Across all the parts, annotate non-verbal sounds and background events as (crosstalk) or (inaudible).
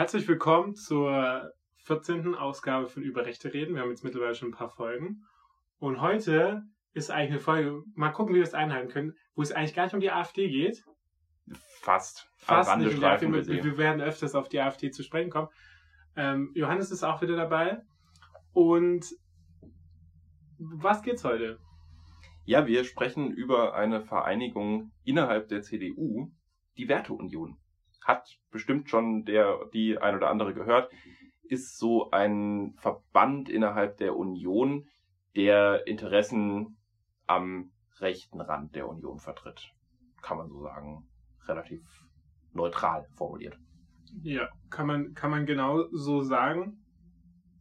Herzlich willkommen zur 14. Ausgabe von Über Rechte reden. Wir haben jetzt mittlerweile schon ein paar Folgen. Und heute ist eigentlich eine Folge, mal gucken, wie wir es einhalten können, wo es eigentlich gar nicht um die AfD geht. Fast. Fast nicht um die AfD. Wir, wir werden öfters auf die AfD zu sprechen kommen. Ähm, Johannes ist auch wieder dabei. Und was geht's heute? Ja, wir sprechen über eine Vereinigung innerhalb der CDU, die Werteunion. Hat bestimmt schon der, die ein oder andere gehört, ist so ein Verband innerhalb der Union, der Interessen am rechten Rand der Union vertritt. Kann man so sagen. Relativ neutral formuliert. Ja, kann man, kann man genau so sagen.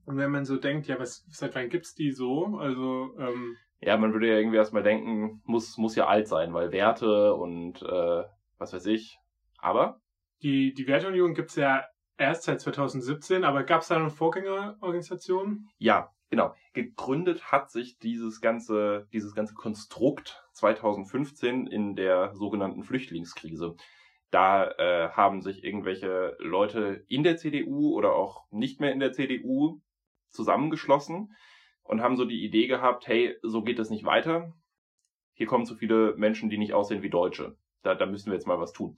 Und wenn man so denkt, ja, was, seit wann gibt's die so? Also, ähm, Ja, man würde ja irgendwie erstmal denken, muss, muss ja alt sein, weil Werte und äh, was weiß ich. Aber die, die Werteunion gibt's ja erst seit 2017, aber gab's da eine Vorgängerorganisation? Ja, genau. Gegründet hat sich dieses ganze, dieses ganze Konstrukt 2015 in der sogenannten Flüchtlingskrise. Da äh, haben sich irgendwelche Leute in der CDU oder auch nicht mehr in der CDU zusammengeschlossen und haben so die Idee gehabt, hey, so geht es nicht weiter. Hier kommen zu viele Menschen, die nicht aussehen wie Deutsche. Da, da müssen wir jetzt mal was tun.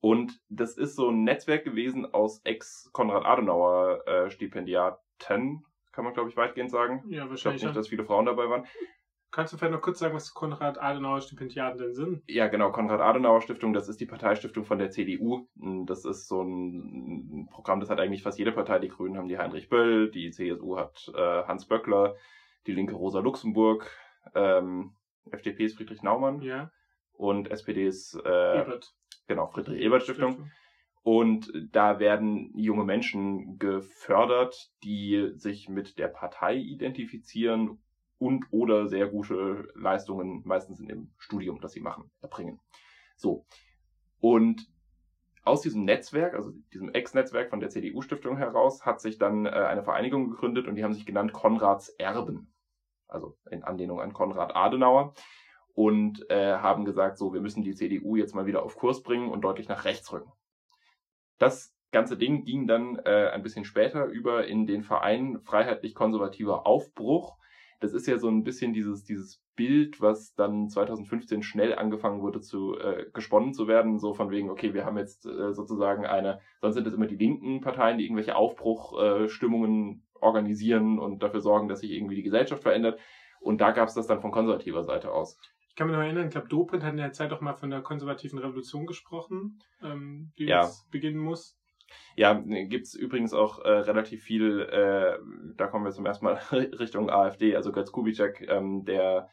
Und das ist so ein Netzwerk gewesen aus Ex-Konrad Adenauer äh, Stipendiaten, kann man glaube ich weitgehend sagen. Ja, Ich glaube wahrscheinlich. nicht, dass viele Frauen dabei waren. Kannst du vielleicht noch kurz sagen, was Konrad Adenauer Stipendiaten denn sind? Ja, genau, Konrad Adenauer Stiftung, das ist die Parteistiftung von der CDU. Das ist so ein Programm, das hat eigentlich fast jede Partei. Die Grünen haben die Heinrich Böll, die CSU hat äh, Hans Böckler, die Linke Rosa Luxemburg, ähm, FDP ist Friedrich Naumann Ja, und SPD ist äh, Ebert. Genau Friedrich Ebert Stiftung. Und da werden junge Menschen gefördert, die sich mit der Partei identifizieren und oder sehr gute Leistungen, meistens in dem Studium, das sie machen, erbringen. So. Und aus diesem Netzwerk, also diesem Ex-Netzwerk von der CDU-Stiftung heraus, hat sich dann äh, eine Vereinigung gegründet und die haben sich genannt Konrads Erben. Also in Anlehnung an Konrad Adenauer. Und äh, haben gesagt, so, wir müssen die CDU jetzt mal wieder auf Kurs bringen und deutlich nach rechts rücken. Das ganze Ding ging dann äh, ein bisschen später über in den Verein Freiheitlich-Konservativer Aufbruch. Das ist ja so ein bisschen dieses, dieses Bild, was dann 2015 schnell angefangen wurde zu äh, gesponnen zu werden, so von wegen, okay, wir haben jetzt äh, sozusagen eine, sonst sind es immer die linken Parteien, die irgendwelche Aufbruchstimmungen äh, organisieren und dafür sorgen, dass sich irgendwie die Gesellschaft verändert. Und da gab es das dann von konservativer Seite aus. Ich kann mich noch erinnern, ich glaube, Dobrindt hat in der Zeit auch mal von der konservativen Revolution gesprochen, ähm, die Ja. jetzt beginnen muss. Ja, gibt's übrigens auch äh, relativ viel, äh, da kommen wir zum ersten Mal (laughs) Richtung AfD, also Götz Kubitschek, ähm, der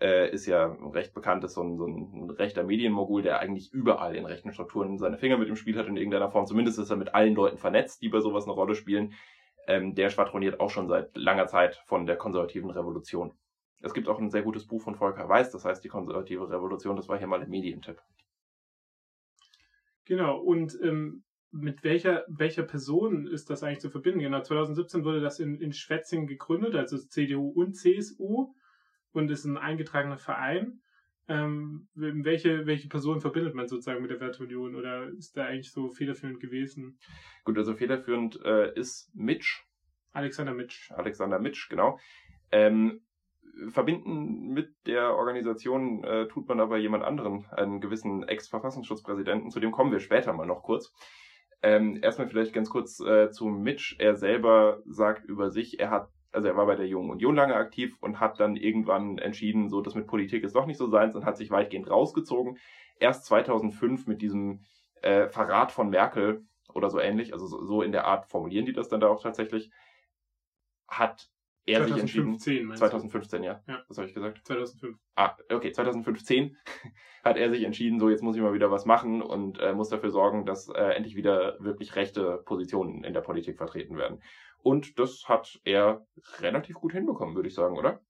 äh, ist ja recht bekannt, ist so ein, so ein rechter Medienmogul, der eigentlich überall in rechten Strukturen seine Finger mit im Spiel hat in irgendeiner Form. Zumindest ist er mit allen Leuten vernetzt, die bei sowas eine Rolle spielen. Ähm, der schwadroniert auch schon seit langer Zeit von der konservativen Revolution. Es gibt auch ein sehr gutes Buch von Volker Weiß, das heißt die konservative Revolution, das war hier mal ein Medientipp. Genau, und ähm, mit welcher, welcher Person ist das eigentlich zu verbinden? Genau, 2017 wurde das in, in Schwetzingen gegründet, also CDU und CSU und ist ein eingetragener Verein. Ähm, welche, welche Person verbindet man sozusagen mit der Werteunion oder ist da eigentlich so federführend gewesen? Gut, also federführend äh, ist Mitch, Alexander Mitsch. Alexander Mitsch, genau. Ähm, verbinden mit der Organisation äh, tut man aber jemand anderen, einen gewissen Ex-Verfassungsschutzpräsidenten, zu dem kommen wir später mal noch kurz. Ähm, erstmal vielleicht ganz kurz äh, zu Mitch. Er selber sagt über sich, er hat, also er war bei der Jungen Union lange aktiv und hat dann irgendwann entschieden, so das mit Politik ist doch nicht so seins und hat sich weitgehend rausgezogen. Erst 2005 mit diesem äh, Verrat von Merkel oder so ähnlich, also so, so in der Art formulieren die das dann da auch tatsächlich, hat er sich entschieden. 2015, meinst 2015, ja. Ja. Was habe ich gesagt? du? 2005. Ah, okay, 2015 (laughs) hat er sich entschieden, so jetzt muss ich mal wieder was machen und äh, muss dafür sorgen, dass äh, endlich wieder wirklich rechte Positionen in der Politik vertreten werden. Und das hat er relativ gut hinbekommen, würde ich sagen, oder?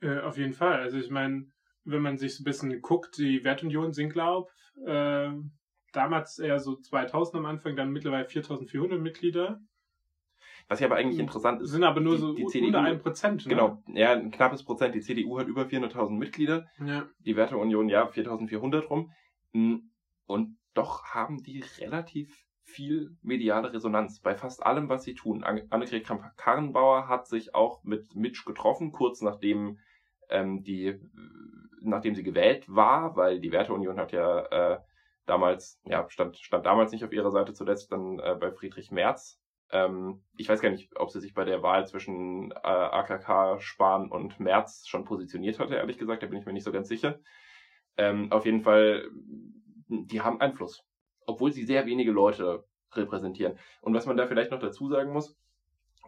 Äh, auf jeden Fall. Also ich meine, wenn man sich so ein bisschen guckt, die Wertunion sind, glaub, äh, damals eher so 2000 am Anfang, dann mittlerweile 4400 Mitglieder. Was ja aber eigentlich interessant ist. Sind aber nur die- so die unter CDU ein Prozent. Ne? Genau, ja, ein knappes Prozent. Die CDU hat über 400.000 Mitglieder, Ja. die Werteunion ja 4.400 rum. Mm, Und doch haben die relativ viel mediale Resonanz bei fast allem, was sie tun. Annegret Kramp-Karrenbauer hat sich auch mit Mitch getroffen, kurz nachdem ähm, die, nachdem sie gewählt war, weil die Werteunion hat ja äh, damals, ja, stand, stand damals nicht auf ihrer Seite, zuletzt dann äh, bei Friedrich Merz. Ähm, ich weiß gar nicht, ob sie sich bei der Wahl zwischen äh, AKK, Spahn und Merz schon positioniert hatte, ehrlich gesagt, da bin ich mir nicht so ganz sicher. Ähm, auf jeden Fall, die haben Einfluss, obwohl sie sehr wenige Leute repräsentieren. Und was man da vielleicht noch dazu sagen muss,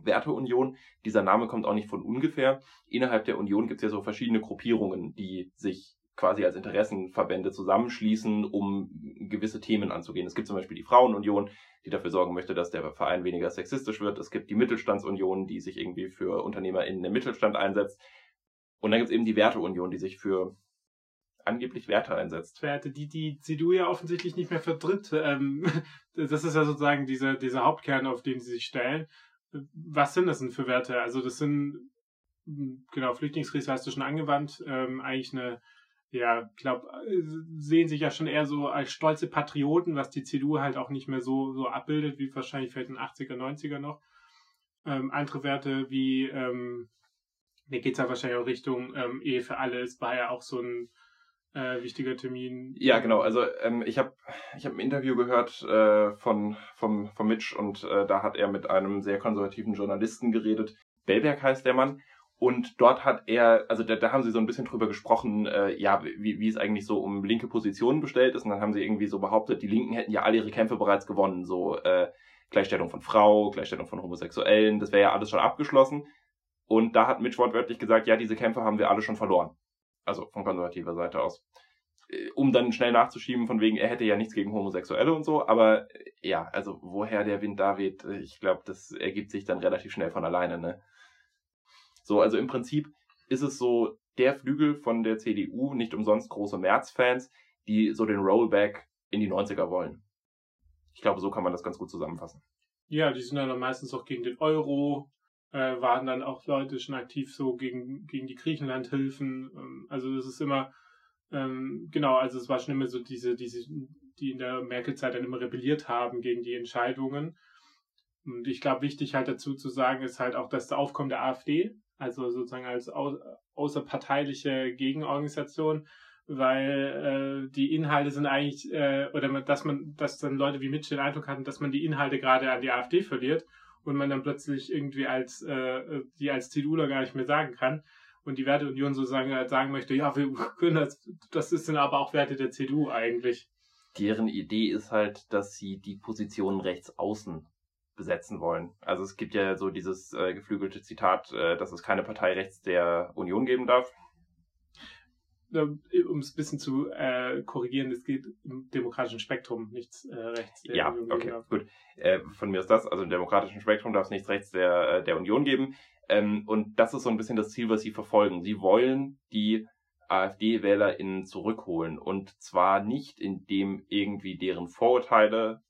Werteunion, dieser Name kommt auch nicht von ungefähr. Innerhalb der Union gibt es ja so verschiedene Gruppierungen, die sich quasi als Interessenverbände zusammenschließen, um gewisse Themen anzugehen. Es gibt zum Beispiel die Frauenunion, die dafür sorgen möchte, dass der Verein weniger sexistisch wird. Es gibt die Mittelstandsunion, die sich irgendwie für UnternehmerInnen im Mittelstand einsetzt. Und dann gibt es eben die Werteunion, die sich für angeblich Werte einsetzt. Werte, die die CDU ja offensichtlich nicht mehr vertritt. Ähm, (laughs) das ist ja sozusagen dieser, dieser Hauptkern, auf den sie sich stellen. Was sind das denn für Werte? Also das sind, genau, Flüchtlingskrise hast du schon angewandt, ähm, eigentlich eine ja, glaube, äh, sehen sich ja schon eher so als stolze Patrioten, was die CDU halt auch nicht mehr so, so abbildet, wie wahrscheinlich vielleicht in den 80er, 90er noch. Ähm, andere Werte wie, ähm, da geht es ja wahrscheinlich auch Richtung ähm, Ehe für alle, es war ja auch so ein äh, wichtiger Termin. Ja, genau. Also ähm, ich habe ich hab ein Interview gehört äh, von, vom, von Mitch und äh, da hat er mit einem sehr konservativen Journalisten geredet. Bellberg heißt der Mann. Und dort hat er, also da, da haben sie so ein bisschen drüber gesprochen, äh, ja, wie, wie es eigentlich so um linke Positionen bestellt ist. Und dann haben sie irgendwie so behauptet, die Linken hätten ja alle ihre Kämpfe bereits gewonnen. So äh, Gleichstellung von Frau, Gleichstellung von Homosexuellen, das wäre ja alles schon abgeschlossen. Und da hat Mitch wortwörtlich gesagt, ja, diese Kämpfe haben wir alle schon verloren. Also von konservativer Seite aus. Äh, um dann schnell nachzuschieben, von wegen, er hätte ja nichts gegen Homosexuelle und so. Aber äh, ja, also woher der Wind da weht, ich glaube, das ergibt sich dann relativ schnell von alleine, ne? So, also im Prinzip ist es so der Flügel von der CDU, nicht umsonst große März-Fans, die so den Rollback in die 90er wollen. Ich glaube, so kann man das ganz gut zusammenfassen. Ja, die sind dann meistens auch gegen den Euro, äh, waren dann auch Leute schon aktiv so gegen, gegen die Griechenlandhilfen. Ähm, also das ist immer, ähm, genau, also es war schon immer so diese, diese, die in der Merkel-Zeit dann immer rebelliert haben gegen die Entscheidungen. Und ich glaube, wichtig halt dazu zu sagen ist halt auch, dass das Aufkommen der AfD also sozusagen als au außerparteiliche Gegenorganisation, weil äh, die Inhalte sind eigentlich, äh, oder dass man, dass dann Leute wie Mitch den Eindruck hatten, dass man die Inhalte gerade an die AfD verliert und man dann plötzlich irgendwie als äh, die als CDUler gar nicht mehr sagen kann und die Werteunion sozusagen halt sagen möchte, ja, wir (laughs) können das, das ist dann aber auch Werte der CDU eigentlich. Deren Idee ist halt, dass sie die Positionen rechts außen besetzen wollen. Also es gibt ja so dieses äh, geflügelte Zitat, äh, dass es keine Partei rechts der Union geben darf. Um es ein bisschen zu äh, korrigieren, es geht im demokratischen Spektrum nichts äh, rechts der ja, Union okay, gut. Äh, von mir ist das, also im demokratischen Spektrum darf es nichts rechts der, äh, der Union geben. Ähm, und das ist so ein bisschen das Ziel, was sie verfolgen. Sie wollen die AfD-WählerInnen zurückholen. Und zwar nicht, indem irgendwie deren Vorurteile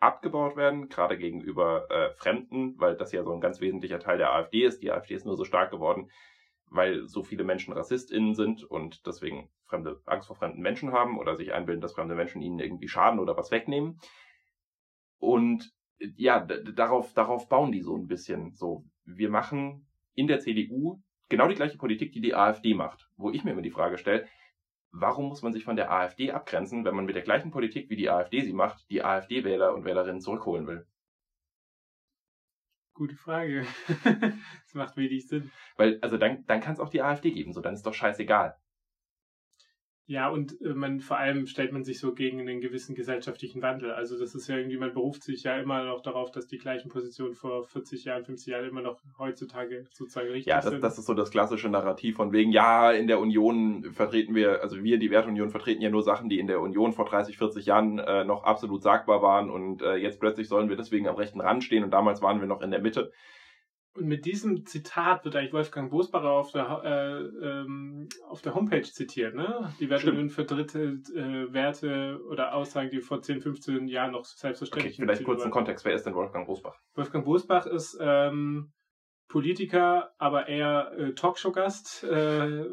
abgebaut werden, gerade gegenüber äh, Fremden, weil das ja so ein ganz wesentlicher Teil der AfD ist. Die AfD ist nur so stark geworden, weil so viele Menschen RassistInnen sind und deswegen fremde, Angst vor fremden Menschen haben oder sich einbilden, dass fremde Menschen ihnen irgendwie schaden oder was wegnehmen. Und ja, darauf, darauf bauen die so ein bisschen. So, wir machen in der CDU genau die gleiche Politik, die die AfD macht. Wo ich mir immer die Frage stelle, warum muss man sich von der AfD abgrenzen, wenn man mit der gleichen Politik, wie die AfD sie macht, die AfD-Wähler und Wählerinnen zurückholen will? Gute Frage. (laughs) das macht wenig Sinn. Weil, also dann, dann kann es auch die AfD geben, so dann ist doch scheißegal. Ja, und äh, man vor allem stellt man sich so gegen einen gewissen gesellschaftlichen Wandel. Also das ist ja irgendwie, man beruft sich ja immer noch darauf, dass die gleichen Positionen vor 40 Jahren, 50 Jahren immer noch heutzutage sozusagen richtig ja, das, sind. Ja, das ist so das klassische Narrativ von wegen, ja, in der Union vertreten wir, also wir, die Wertunion, vertreten ja nur Sachen, die in der Union vor 30, 40 Jahren äh, noch absolut sagbar waren und äh, jetzt plötzlich sollen wir deswegen am rechten Rand stehen und damals waren wir noch in der Mitte. Und mit diesem Zitat wird eigentlich Wolfgang Bosbacher auf der, äh, ähm, auf der Homepage zitiert. Ne? Die Werteunion vertritt äh, Werte oder Aussagen, die vor 10, 15 Jahren noch selbstverständlich okay, Vielleicht kurz einen Kontext. Wer ist denn Wolfgang Bosbach? Wolfgang Bosbach ist ähm, Politiker, aber eher äh, Talkshow-Gast. Äh,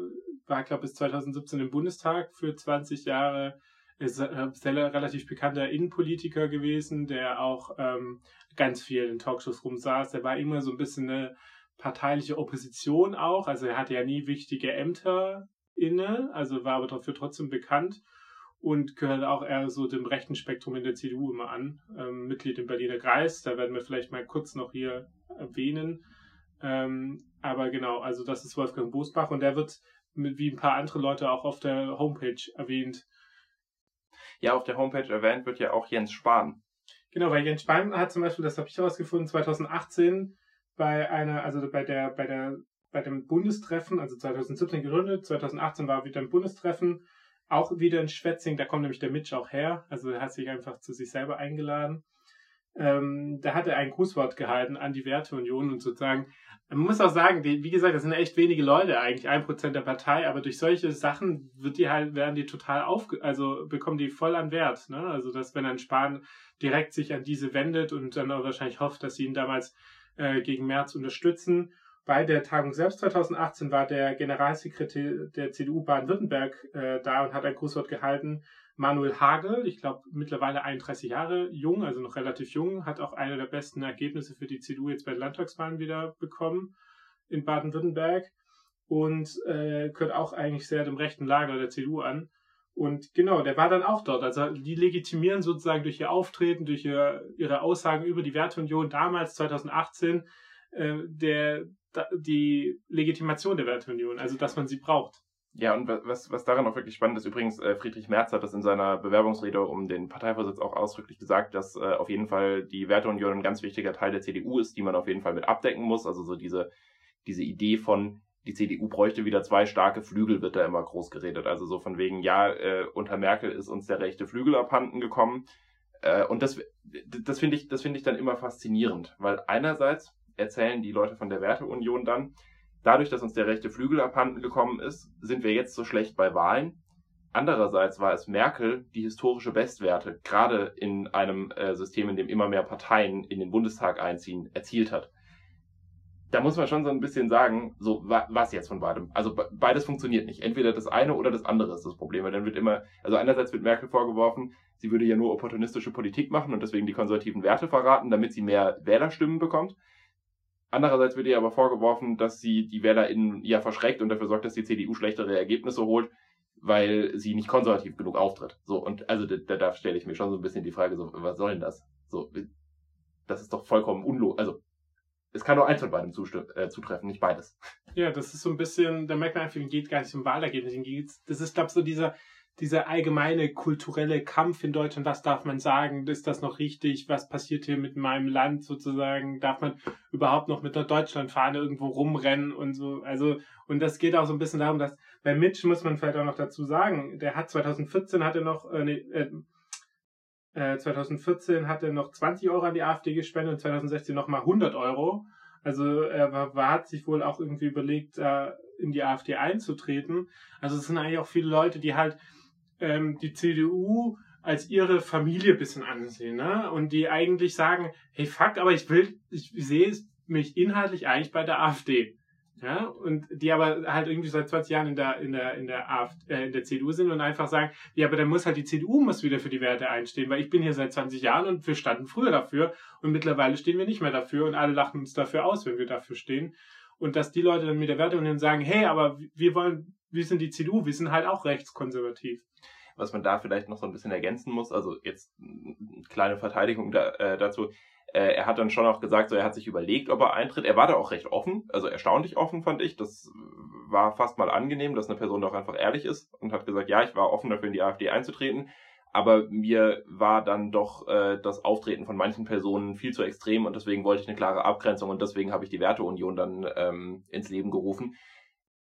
war, glaube ich, bis 2017 im Bundestag für 20 Jahre ist äh, relativ bekannter Innenpolitiker gewesen, der auch ähm, ganz viel in Talkshows rumsaß. Der war immer so ein bisschen eine parteiliche Opposition auch. Also er hatte ja nie wichtige Ämter inne, also war aber dafür trotzdem bekannt und gehört auch eher so dem rechten Spektrum in der CDU immer an. Ähm, Mitglied im Berliner Kreis, da werden wir vielleicht mal kurz noch hier erwähnen. Ähm, aber genau, also das ist Wolfgang Bosbach und der wird mit, wie ein paar andere Leute auch auf der Homepage erwähnt. Ja, auf der Homepage erwähnt wird ja auch Jens Spahn. Genau, weil Jens Spahn hat zum Beispiel, das habe ich herausgefunden, 2018 bei einer, also bei der, bei der, bei dem Bundestreffen, also 2017 gegründet, 2018 war wieder ein Bundestreffen, auch wieder in Schwetzing, da kommt nämlich der Mitch auch her, also er hat sich einfach zu sich selber eingeladen. Ähm, da hat er ein Grußwort gehalten an die Werteunion und sozusagen man muss auch sagen, die, wie gesagt, das sind echt wenige Leute eigentlich, ein Prozent der Partei, aber durch solche Sachen wird die halt, werden die total auf, also bekommen die voll an Wert, ne? Also, dass wenn ein Spahn direkt sich an diese wendet und dann auch wahrscheinlich hofft, dass sie ihn damals äh, gegen März unterstützen. Bei der Tagung selbst 2018 war der Generalsekretär der CDU Baden-Württemberg äh, da und hat ein Grußwort gehalten. Manuel Hagel, ich glaube mittlerweile 31 Jahre jung, also noch relativ jung, hat auch eine der besten Ergebnisse für die CDU jetzt bei den Landtagswahlen wieder bekommen in Baden-Württemberg und äh, gehört auch eigentlich sehr dem rechten Lager der CDU an. Und genau, der war dann auch dort. Also die legitimieren sozusagen durch ihr Auftreten, durch ihr, ihre Aussagen über die Werteunion damals 2018 äh, der, die Legitimation der Werteunion, also dass man sie braucht. Ja, und was, was daran auch wirklich spannend ist, übrigens, äh, Friedrich Merz hat das in seiner Bewerbungsrede um den Parteivorsitz auch ausdrücklich gesagt, dass äh, auf jeden Fall die Werteunion ein ganz wichtiger Teil der CDU ist, die man auf jeden Fall mit abdecken muss. Also so diese, diese Idee von, die CDU bräuchte wieder zwei starke Flügel, wird da immer groß geredet. Also so von wegen, ja, äh, unter Merkel ist uns der rechte Flügel abhanden gekommen. Äh, und das, das finde ich, das finde ich dann immer faszinierend, weil einerseits erzählen die Leute von der Werteunion dann, Dadurch, dass uns der rechte Flügel abhanden gekommen ist, sind wir jetzt so schlecht bei Wahlen. Andererseits war es Merkel, die historische Bestwerte, gerade in einem äh, System, in dem immer mehr Parteien in den Bundestag einziehen, erzielt hat. Da muss man schon so ein bisschen sagen, so was jetzt von beidem. Also beides funktioniert nicht. Entweder das eine oder das andere ist das Problem. Weil dann wird immer, also einerseits wird Merkel vorgeworfen, sie würde ja nur opportunistische Politik machen und deswegen die konservativen Werte verraten, damit sie mehr Wählerstimmen bekommt. Andererseits wird ihr aber vorgeworfen, dass sie die WählerInnen ja verschreckt und dafür sorgt, dass die CDU schlechtere Ergebnisse holt, weil sie nicht konservativ genug auftritt. So, und also da, da stelle ich mir schon so ein bisschen die Frage, so, was soll denn das? So, das ist doch vollkommen unlogisch. Also, es kann nur eins von beidem äh, zutreffen, nicht beides. Ja, das ist so ein bisschen, da merkt man einfach, geht gar nicht um Wahlergebnisse. Das ist, glaube ich, so dieser, dieser allgemeine kulturelle Kampf in Deutschland, was darf man sagen, ist das noch richtig, was passiert hier mit meinem Land sozusagen, darf man überhaupt noch mit der Deutschlandfahne irgendwo rumrennen und so, also, und das geht auch so ein bisschen darum, dass bei Mitch muss man vielleicht auch noch dazu sagen, der hat 2014 hat er noch, äh, nee, äh, 2014 hat er noch 20 Euro an die AfD gespendet und 2016 nochmal 100 Euro. Also er war, war, hat sich wohl auch irgendwie überlegt, äh, in die AfD einzutreten. Also es sind eigentlich auch viele Leute, die halt ähm, die CDU als ihre Familie bisschen ansehen, ne? Und die eigentlich sagen, hey fuck, aber ich will, ich sehe mich inhaltlich eigentlich bei der AfD. Ja, und die aber halt irgendwie seit 20 Jahren in der, in der, in der AfD, äh, in der CDU sind und einfach sagen, ja, aber dann muss halt die CDU muss wieder für die Werte einstehen, weil ich bin hier seit 20 Jahren und wir standen früher dafür und mittlerweile stehen wir nicht mehr dafür und alle lachen uns dafür aus, wenn wir dafür stehen. Und dass die Leute dann mit der Werteunion sagen, hey, aber wir wollen, wir sind die CDU, wir sind halt auch rechtskonservativ was man da vielleicht noch so ein bisschen ergänzen muss. Also jetzt eine kleine Verteidigung da, äh, dazu. Äh, er hat dann schon auch gesagt, so er hat sich überlegt, ob er eintritt. Er war da auch recht offen, also erstaunlich offen fand ich. Das war fast mal angenehm, dass eine Person doch einfach ehrlich ist und hat gesagt, ja, ich war offen dafür, in die AfD einzutreten. Aber mir war dann doch äh, das Auftreten von manchen Personen viel zu extrem und deswegen wollte ich eine klare Abgrenzung und deswegen habe ich die Werteunion dann ähm, ins Leben gerufen.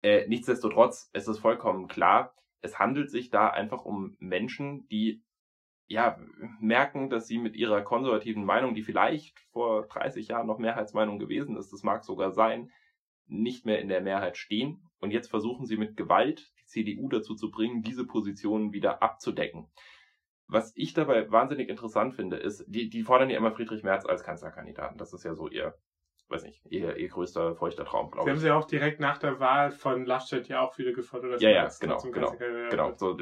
Äh, nichtsdestotrotz ist es vollkommen klar, es handelt sich da einfach um Menschen, die ja, merken, dass sie mit ihrer konservativen Meinung, die vielleicht vor 30 Jahren noch Mehrheitsmeinung gewesen ist, das mag sogar sein, nicht mehr in der Mehrheit stehen. Und jetzt versuchen sie mit Gewalt die CDU dazu zu bringen, diese Positionen wieder abzudecken. Was ich dabei wahnsinnig interessant finde, ist, die, die fordern ja immer Friedrich Merz als Kanzlerkandidaten. Das ist ja so ihr weiß nicht, ihr, ihr größter feuchter Traum, glaube ich. Sie haben sie auch direkt nach der Wahl von Laschet ja auch wieder gefordert. Ja, ja, genau, genau, genau. So,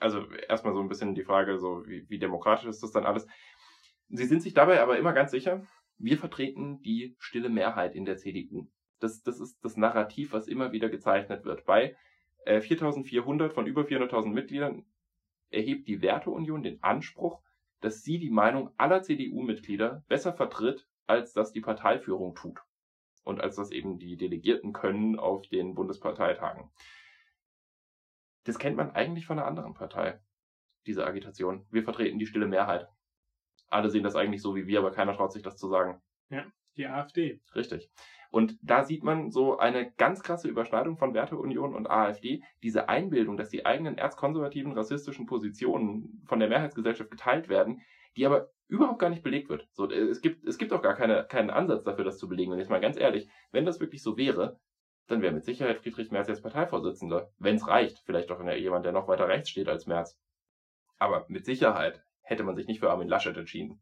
also erstmal so ein bisschen die Frage, so wie, wie demokratisch ist das dann alles? Sie sind sich dabei aber immer ganz sicher, wir vertreten die stille Mehrheit in der CDU. Das, das ist das Narrativ, was immer wieder gezeichnet wird. Bei äh, 4400 von über 400.000 Mitgliedern erhebt die Werteunion den Anspruch, dass sie die Meinung aller CDU-Mitglieder besser vertritt, als das die Parteiführung tut. Und als das eben die Delegierten können auf den Bundesparteitagen. Das kennt man eigentlich von einer anderen Partei, diese Agitation. Wir vertreten die stille Mehrheit. Alle sehen das eigentlich so wie wir, aber keiner traut sich das zu sagen. Ja, die AfD. Richtig. Und da sieht man so eine ganz krasse Überschneidung von Werteunion und AfD. Diese Einbildung, dass die eigenen erzkonservativen rassistischen Positionen von der Mehrheitsgesellschaft geteilt werden, die aber überhaupt gar nicht belegt wird. So, es gibt, es gibt auch gar keine, keinen Ansatz dafür, das zu belegen. Und jetzt mal ganz ehrlich, wenn das wirklich so wäre, dann wäre mit Sicherheit Friedrich Merz jetzt Parteivorsitzender. Wenn es reicht. Vielleicht auch jemand, der noch weiter rechts steht als Merz. Aber mit Sicherheit hätte man sich nicht für Armin Laschet entschieden.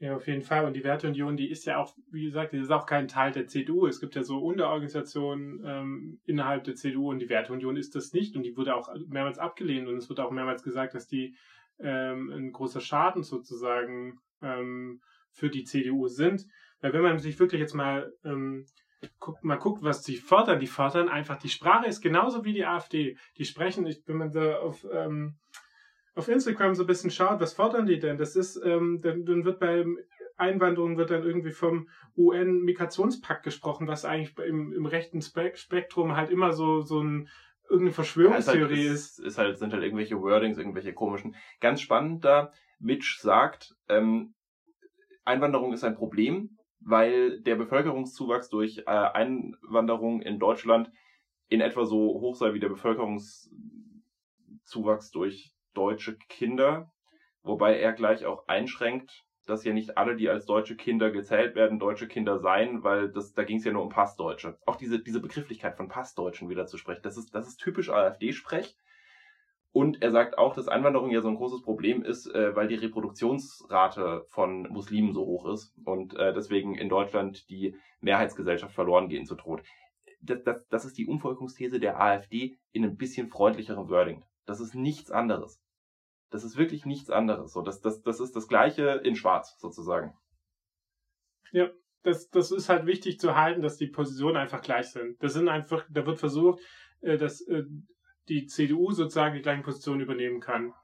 Ja, auf jeden Fall. Und die Werteunion, die ist ja auch, wie gesagt, die ist auch kein Teil der CDU. Es gibt ja so Unterorganisationen ähm, innerhalb der CDU und die Werteunion ist das nicht. Und die wurde auch mehrmals abgelehnt und es wird auch mehrmals gesagt, dass die ähm, ein großer Schaden sozusagen ähm, für die CDU sind. Weil wenn man sich wirklich jetzt mal ähm, guckt, mal guckt, was sie fördern, die fördern einfach, die Sprache ist genauso wie die AfD. Die sprechen, ich, wenn man da auf ähm, auf Instagram so ein bisschen schaut, was fordern die denn? Das ist, ähm, dann, dann wird beim Einwanderung wird dann irgendwie vom UN-Migrationspakt gesprochen, was eigentlich im, im rechten Spektrum halt immer so, so ein irgendeine Verschwörungstheorie ja, ist, halt, ist. Ist halt, sind halt irgendwelche Wordings, irgendwelche komischen. Ganz spannend da, Mitch sagt, ähm, Einwanderung ist ein Problem, weil der Bevölkerungszuwachs durch äh, Einwanderung in Deutschland in etwa so hoch sei wie der Bevölkerungszuwachs durch deutsche Kinder, wobei er gleich auch einschränkt, dass ja nicht alle, die als deutsche Kinder gezählt werden, deutsche Kinder seien, weil das, da ging es ja nur um Passdeutsche. Auch diese, diese Begrifflichkeit von Passdeutschen wieder zu sprechen, das ist, das ist typisch AfD-Sprech. Und er sagt auch, dass Einwanderung ja so ein großes Problem ist, äh, weil die Reproduktionsrate von Muslimen so hoch ist und äh, deswegen in Deutschland die Mehrheitsgesellschaft verloren gehen zu droht. Das, das, das ist die Umvolkungsthese der AfD in ein bisschen freundlicherem Wording. Das ist nichts anderes. Das ist wirklich nichts anderes. So, das, das, das ist das Gleiche in Schwarz sozusagen. Ja, das, das ist halt wichtig zu halten, dass die Positionen einfach gleich sind. Das sind einfach, da wird versucht, äh, dass äh, die CDU sozusagen die gleichen Positionen übernehmen kann.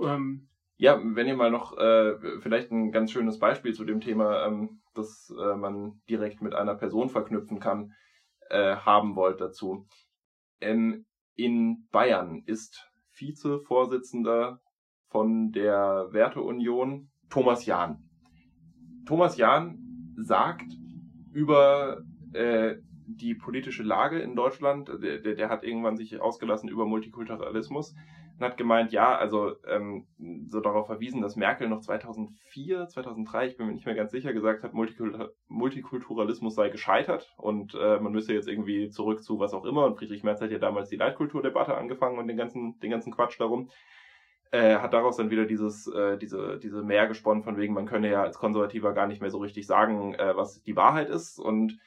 Ähm, ja, wenn ihr mal noch äh, vielleicht ein ganz schönes Beispiel zu dem Thema, ähm, das äh, man direkt mit einer Person verknüpfen kann, äh, haben wollt dazu. Ähm, in Bayern ist Vizevorsitzender von der Werteunion, Thomas Jahn. Thomas Jahn sagt über äh, die politische Lage in Deutschland, der, der, der hat irgendwann sich ausgelassen über Multikulturalismus und hat gemeint, ja, also ähm, so darauf verwiesen, dass Merkel noch 2004, 2003, ich bin mir nicht mehr ganz sicher, gesagt hat, Multikultur Multikulturalismus sei gescheitert und äh, man müsse jetzt irgendwie zurück zu was auch immer. Und Friedrich Merz hat ja damals die Leitkulturdebatte angefangen und den ganzen, den ganzen Quatsch darum. Äh, hat daraus dann wieder dieses, äh, diese, diese mehr gesponnen, von wegen, man könne ja als Konservativer gar nicht mehr so richtig sagen, äh, was die Wahrheit ist. Und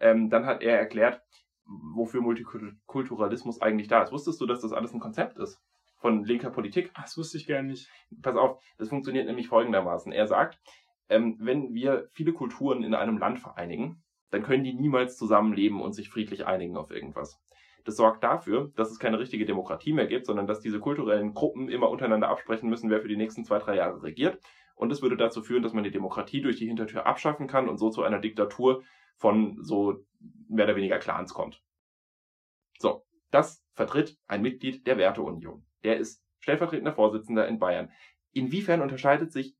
ähm, dann hat er erklärt, wofür Multikulturalismus eigentlich da ist. Wusstest du, dass das alles ein Konzept ist? von linker Politik. Ach, das wusste ich gar nicht. Pass auf, das funktioniert nämlich folgendermaßen. Er sagt, ähm, wenn wir viele Kulturen in einem Land vereinigen, dann können die niemals zusammenleben und sich friedlich einigen auf irgendwas. Das sorgt dafür, dass es keine richtige Demokratie mehr gibt, sondern dass diese kulturellen Gruppen immer untereinander absprechen müssen, wer für die nächsten zwei, drei Jahre regiert. Und es würde dazu führen, dass man die Demokratie durch die Hintertür abschaffen kann und so zu einer Diktatur von so mehr oder weniger Clans kommt. So, das vertritt ein Mitglied der Werteunion. Der ist stellvertretender Vorsitzender in Bayern. Inwiefern unterscheidet sich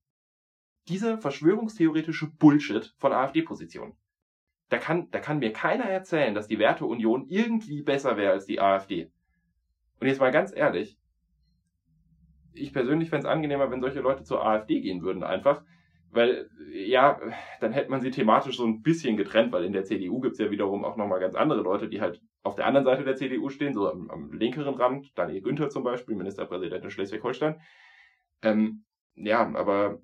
dieser verschwörungstheoretische Bullshit von AfD-Positionen? Da kann, da kann mir keiner erzählen, dass die Werteunion irgendwie besser wäre als die AfD. Und jetzt mal ganz ehrlich, ich persönlich fände es angenehmer, wenn solche Leute zur AfD gehen würden, einfach. Weil, ja, dann hätte man sie thematisch so ein bisschen getrennt, weil in der CDU gibt es ja wiederum auch nochmal ganz andere Leute, die halt auf der anderen Seite der CDU stehen, so am, am linkeren Rand, Daniel Günther zum Beispiel, Ministerpräsident in Schleswig-Holstein. Ähm, ja, aber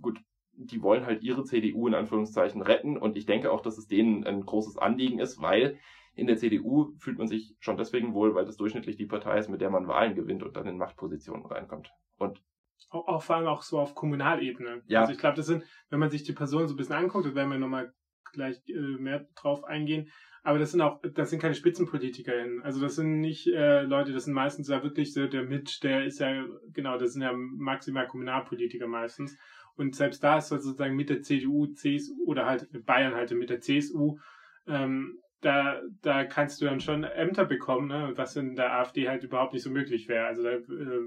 gut, die wollen halt ihre CDU in Anführungszeichen retten und ich denke auch, dass es denen ein großes Anliegen ist, weil in der CDU fühlt man sich schon deswegen wohl, weil das durchschnittlich die Partei ist, mit der man Wahlen gewinnt und dann in Machtpositionen reinkommt. Und auch, auch vor allem auch so auf Kommunalebene. Ja. Also ich glaube, das sind, wenn man sich die Personen so ein bisschen anguckt, da werden wir nochmal gleich äh, mehr drauf eingehen, aber das sind auch, das sind keine SpitzenpolitikerInnen. Also das sind nicht äh, Leute, das sind meistens ja wirklich so der Mitch, der ist ja, genau, das sind ja maximal Kommunalpolitiker meistens. Und selbst da ist sozusagen mit der CDU, CSU oder halt Bayern halt mit der CSU, ähm, da, da kannst du dann schon Ämter bekommen, ne? was in der AfD halt überhaupt nicht so möglich wäre. Also da, äh,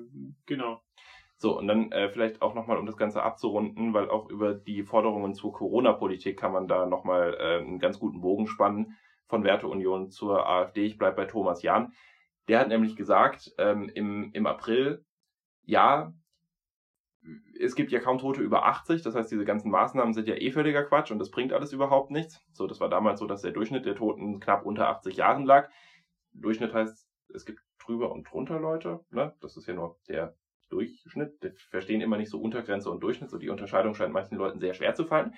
genau. So, und dann äh, vielleicht auch nochmal, um das Ganze abzurunden, weil auch über die Forderungen zur Corona-Politik kann man da nochmal äh, einen ganz guten Bogen spannen von Werteunion zur AfD. Ich bleibe bei Thomas Jahn. Der hat nämlich gesagt, ähm, im, im April, ja, es gibt ja kaum Tote über 80, das heißt, diese ganzen Maßnahmen sind ja eh völliger Quatsch und das bringt alles überhaupt nichts. So, das war damals so, dass der Durchschnitt der Toten knapp unter 80 Jahren lag. Durchschnitt heißt, es gibt drüber und drunter Leute, ne? Das ist ja nur der Durchschnitt. Wir verstehen immer nicht so Untergrenze und Durchschnitt, so die Unterscheidung scheint manchen Leuten sehr schwer zu fallen.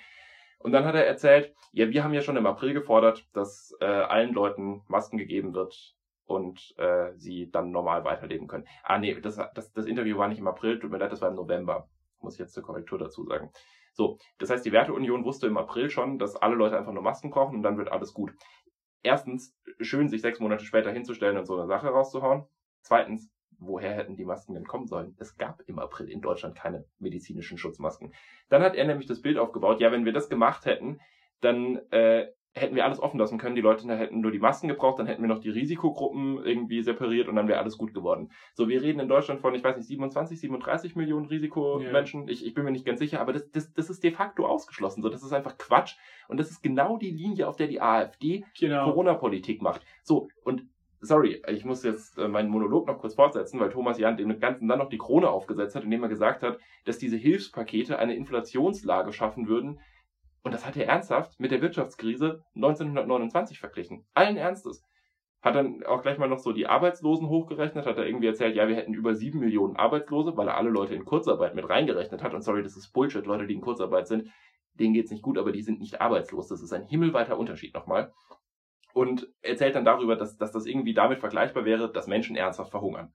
Und dann hat er erzählt, ja, wir haben ja schon im April gefordert, dass äh, allen Leuten Masken gegeben wird und äh, sie dann normal weiterleben können. Ah, nee, das, das, das Interview war nicht im April, tut mir leid, das war im November. Muss ich jetzt zur Korrektur dazu sagen. So, das heißt, die Werteunion wusste im April schon, dass alle Leute einfach nur Masken brauchen und dann wird alles gut. Erstens, schön, sich sechs Monate später hinzustellen und so eine Sache rauszuhauen. Zweitens, woher hätten die Masken denn kommen sollen? Es gab im April in Deutschland keine medizinischen Schutzmasken. Dann hat er nämlich das Bild aufgebaut, ja, wenn wir das gemacht hätten, dann äh, hätten wir alles offen lassen können. Die Leute hätten nur die Masken gebraucht, dann hätten wir noch die Risikogruppen irgendwie separiert und dann wäre alles gut geworden. So, wir reden in Deutschland von, ich weiß nicht, 27, 37 Millionen Risikomenschen. Yeah. Ich, ich bin mir nicht ganz sicher, aber das, das, das ist de facto ausgeschlossen. So, das ist einfach Quatsch. Und das ist genau die Linie, auf der die AfD genau. Corona-Politik macht. So, und sorry, ich muss jetzt äh, meinen Monolog noch kurz fortsetzen, weil Thomas Jahn dem Ganzen dann noch die Krone aufgesetzt hat, indem er gesagt hat, dass diese Hilfspakete eine Inflationslage schaffen würden. Und das hat er ernsthaft mit der Wirtschaftskrise 1929 verglichen. Allen Ernstes. Hat dann auch gleich mal noch so die Arbeitslosen hochgerechnet, hat er irgendwie erzählt, ja, wir hätten über sieben Millionen Arbeitslose, weil er alle Leute in Kurzarbeit mit reingerechnet hat. Und sorry, das ist Bullshit, Leute, die in Kurzarbeit sind, denen geht's nicht gut, aber die sind nicht arbeitslos. Das ist ein himmelweiter Unterschied nochmal und erzählt dann darüber, dass, dass das irgendwie damit vergleichbar wäre, dass Menschen ernsthaft verhungern.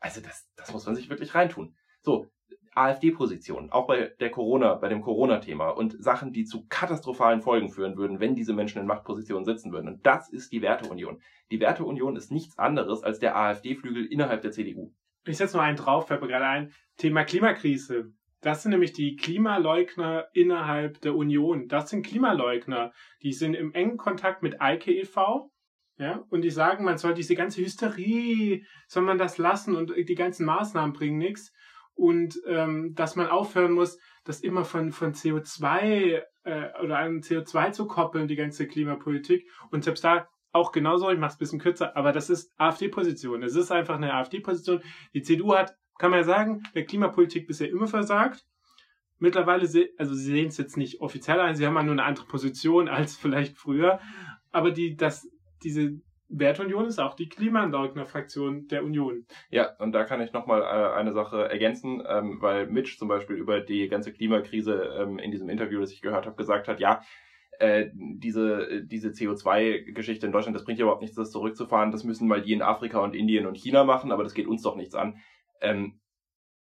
Also das, das muss man sich wirklich reintun. So, AfD-Position, auch bei der Corona, bei dem Corona-Thema und Sachen, die zu katastrophalen Folgen führen würden, wenn diese Menschen in Machtpositionen sitzen würden. Und das ist die Werteunion. Die Werteunion ist nichts anderes als der AfD-Flügel innerhalb der CDU. Ich setze noch einen drauf, fällt mir gerade ein. Thema Klimakrise. Das sind nämlich die Klimaleugner innerhalb der Union. Das sind Klimaleugner. Die sind im engen Kontakt mit Eike e.V. Ja, und die sagen, man soll diese ganze Hysterie, soll man das lassen und die ganzen Maßnahmen bringen nichts. Und ähm, dass man aufhören muss, das immer von, von CO2 äh, oder an CO2 zu koppeln, die ganze Klimapolitik. Und selbst da auch genauso, ich mache es bisschen kürzer, aber das ist AfD-Position. Es ist einfach eine AfD-Position. Die CDU hat kann man ja sagen, der Klimapolitik bisher immer versagt. Mittlerweile, also sie sehen es jetzt nicht offiziell ein, sie haben ja nur eine andere Position (laughs) als vielleicht früher. Aber die, das, diese Wertunion ist auch die Klimaleugner-Fraktion der Union. Ja, und da kann ich nochmal äh, eine Sache ergänzen, ähm, weil Mitch zum Beispiel über die ganze Klimakrise ähm, in diesem Interview, das ich gehört habe, gesagt hat, ja, äh, diese, diese CO2-Geschichte in Deutschland, das bringt ja überhaupt nichts, das zurückzufahren. Das müssen mal die in Afrika und Indien und China machen, aber das geht uns doch nichts an ähm,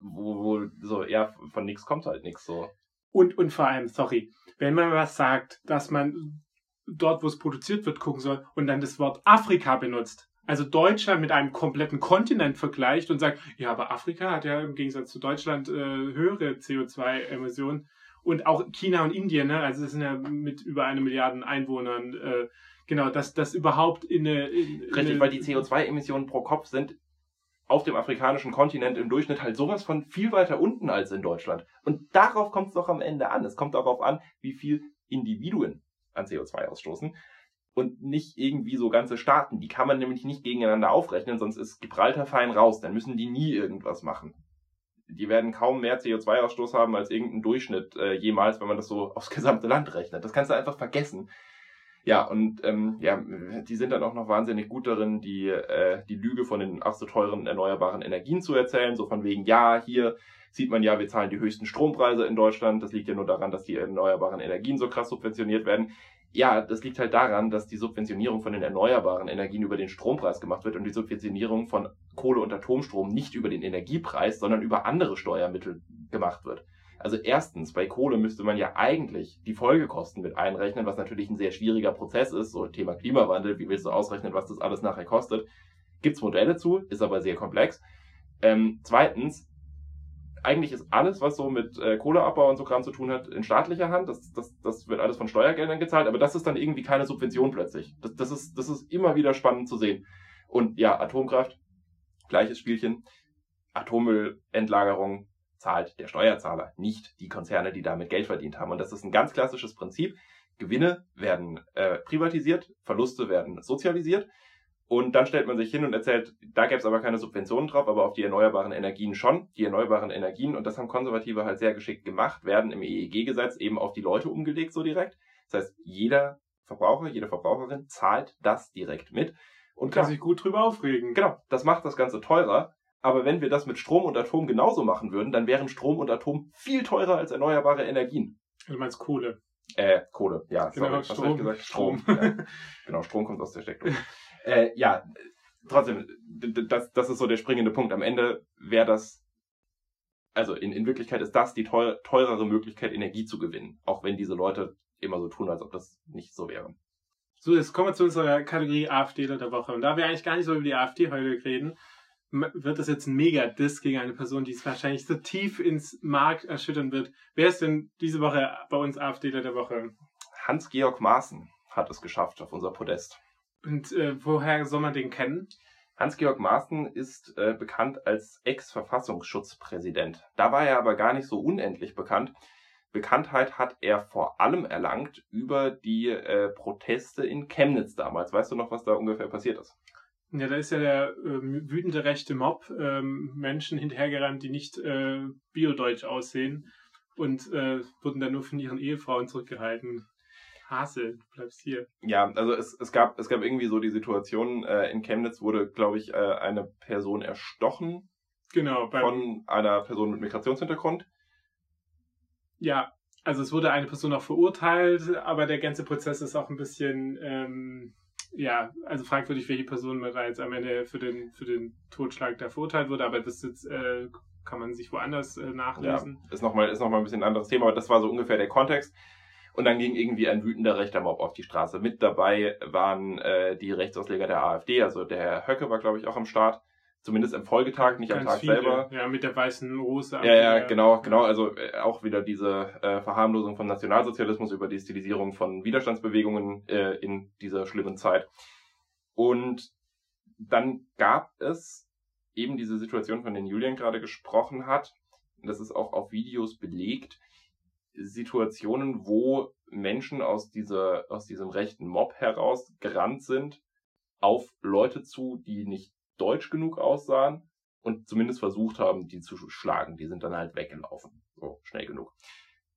wo, wo so, ja, von nichts kommt halt nichts so. Und, und vor allem, sorry, wenn man was sagt, dass man dort, wo es produziert wird, gucken soll und dann das Wort Afrika benutzt, also Deutschland mit einem kompletten Kontinent vergleicht und sagt, ja, aber Afrika hat ja im Gegensatz zu Deutschland äh, höhere CO2-Emissionen und auch China und Indien, ne? also das sind ja mit über eine Milliarde Einwohnern, äh, genau, dass das überhaupt in eine... In, Richtig, eine, weil die CO2-Emissionen pro Kopf sind auf dem afrikanischen Kontinent im Durchschnitt halt sowas von viel weiter unten als in Deutschland. Und darauf kommt es doch am Ende an. Es kommt darauf an, wie viel Individuen an CO2 ausstoßen und nicht irgendwie so ganze Staaten. Die kann man nämlich nicht gegeneinander aufrechnen, sonst ist Gibraltar fein raus. Dann müssen die nie irgendwas machen. Die werden kaum mehr CO2-Ausstoß haben als irgendein Durchschnitt äh, jemals, wenn man das so (laughs) aufs gesamte Land rechnet. Das kannst du einfach vergessen. Ja, und ähm, ja, die sind dann auch noch wahnsinnig gut darin, die, äh, die Lüge von den ach so teuren erneuerbaren Energien zu erzählen, so von wegen, ja, hier sieht man ja, wir zahlen die höchsten Strompreise in Deutschland. Das liegt ja nur daran, dass die erneuerbaren Energien so krass subventioniert werden. Ja, das liegt halt daran, dass die Subventionierung von den erneuerbaren Energien über den Strompreis gemacht wird und die Subventionierung von Kohle- und Atomstrom nicht über den Energiepreis, sondern über andere Steuermittel gemacht wird. Also erstens, bei Kohle müsste man ja eigentlich die Folgekosten mit einrechnen, was natürlich ein sehr schwieriger Prozess ist. So Thema Klimawandel, wie willst du ausrechnen, was das alles nachher kostet? Gibt's Modelle zu, ist aber sehr komplex. Ähm, zweitens, eigentlich ist alles, was so mit äh, Kohleabbau und so Kram zu tun hat, in staatlicher Hand. Das, das, das wird alles von Steuergeldern gezahlt, aber das ist dann irgendwie keine Subvention plötzlich. Das, das, ist, das ist immer wieder spannend zu sehen. Und ja, Atomkraft, gleiches Spielchen. Atommüllendlagerung, zahlt der Steuerzahler, nicht die Konzerne, die damit Geld verdient haben. Und das ist ein ganz klassisches Prinzip. Gewinne werden äh, privatisiert, Verluste werden sozialisiert. Und dann stellt man sich hin und erzählt, da gäbe es aber keine Subventionen drauf, aber auf die erneuerbaren Energien schon. Die erneuerbaren Energien, und das haben Konservative halt sehr geschickt gemacht, werden im EEG-Gesetz eben auf die Leute umgelegt, so direkt. Das heißt, jeder Verbraucher, jede Verbraucherin zahlt das direkt mit. Und kann sich gut drüber aufregen. Genau, das macht das Ganze teurer. Aber wenn wir das mit Strom und Atom genauso machen würden, dann wären Strom und Atom viel teurer als erneuerbare Energien. Du meinst Kohle. Äh, Kohle, ja. Genau, sorry, Strom. gesagt? Strom. ja. (laughs) Genau, Strom kommt aus der Steckdose. Äh, ja, trotzdem, das, das ist so der springende Punkt. Am Ende wäre das, also in, in Wirklichkeit ist das die teuer, teurere Möglichkeit, Energie zu gewinnen. Auch wenn diese Leute immer so tun, als ob das nicht so wäre. So, jetzt kommen wir zu unserer Kategorie AfD der Woche. Und da wir eigentlich gar nicht so über die AfD heute reden, wird das jetzt ein Mega-Diss gegen eine Person, die es wahrscheinlich so tief ins Mark erschüttern wird. Wer ist denn diese Woche bei uns AfDler der Woche? Hans-Georg Maaßen hat es geschafft auf unser Podest. Und äh, woher soll man den kennen? Hans-Georg Maaßen ist äh, bekannt als Ex-Verfassungsschutzpräsident. Da war er aber gar nicht so unendlich bekannt. Bekanntheit hat er vor allem erlangt über die äh, Proteste in Chemnitz damals. Weißt du noch, was da ungefähr passiert ist? Ja, da ist ja der ähm, wütende rechte Mob ähm, Menschen hinterhergerannt, die nicht äh, biodeutsch aussehen und äh, wurden dann nur von ihren Ehefrauen zurückgehalten. Hasel, du bleibst hier. Ja, also es, es gab es gab irgendwie so die Situation, äh, in Chemnitz wurde, glaube ich, äh, eine Person erstochen. Genau, von einer Person mit Migrationshintergrund. Ja, also es wurde eine Person auch verurteilt, aber der ganze Prozess ist auch ein bisschen ähm, ja, also fragwürdig, welche Person da jetzt am Ende für den, für den Totschlag da verurteilt wurde, aber das jetzt, äh, kann man sich woanders äh, nachlesen. Ja, ist nochmal noch ein bisschen ein anderes Thema, aber das war so ungefähr der Kontext. Und dann ging irgendwie ein wütender rechter Mob auf die Straße. Mit dabei waren äh, die Rechtsausleger der AfD, also der Herr Höcke war, glaube ich, auch am Start. Zumindest am Folgetag, nicht Ganz am Tag viele. selber. Ja, mit der weißen Rose. Ja, ja, genau, genau. Also äh, auch wieder diese äh, Verharmlosung von Nationalsozialismus über die Stilisierung von Widerstandsbewegungen äh, in dieser schlimmen Zeit. Und dann gab es eben diese Situation, von der Julian gerade gesprochen hat. Das ist auch auf Videos belegt. Situationen, wo Menschen aus dieser, aus diesem rechten Mob heraus gerannt sind auf Leute zu, die nicht deutsch genug aussahen und zumindest versucht haben, die zu schlagen. Die sind dann halt weggelaufen. So, schnell genug.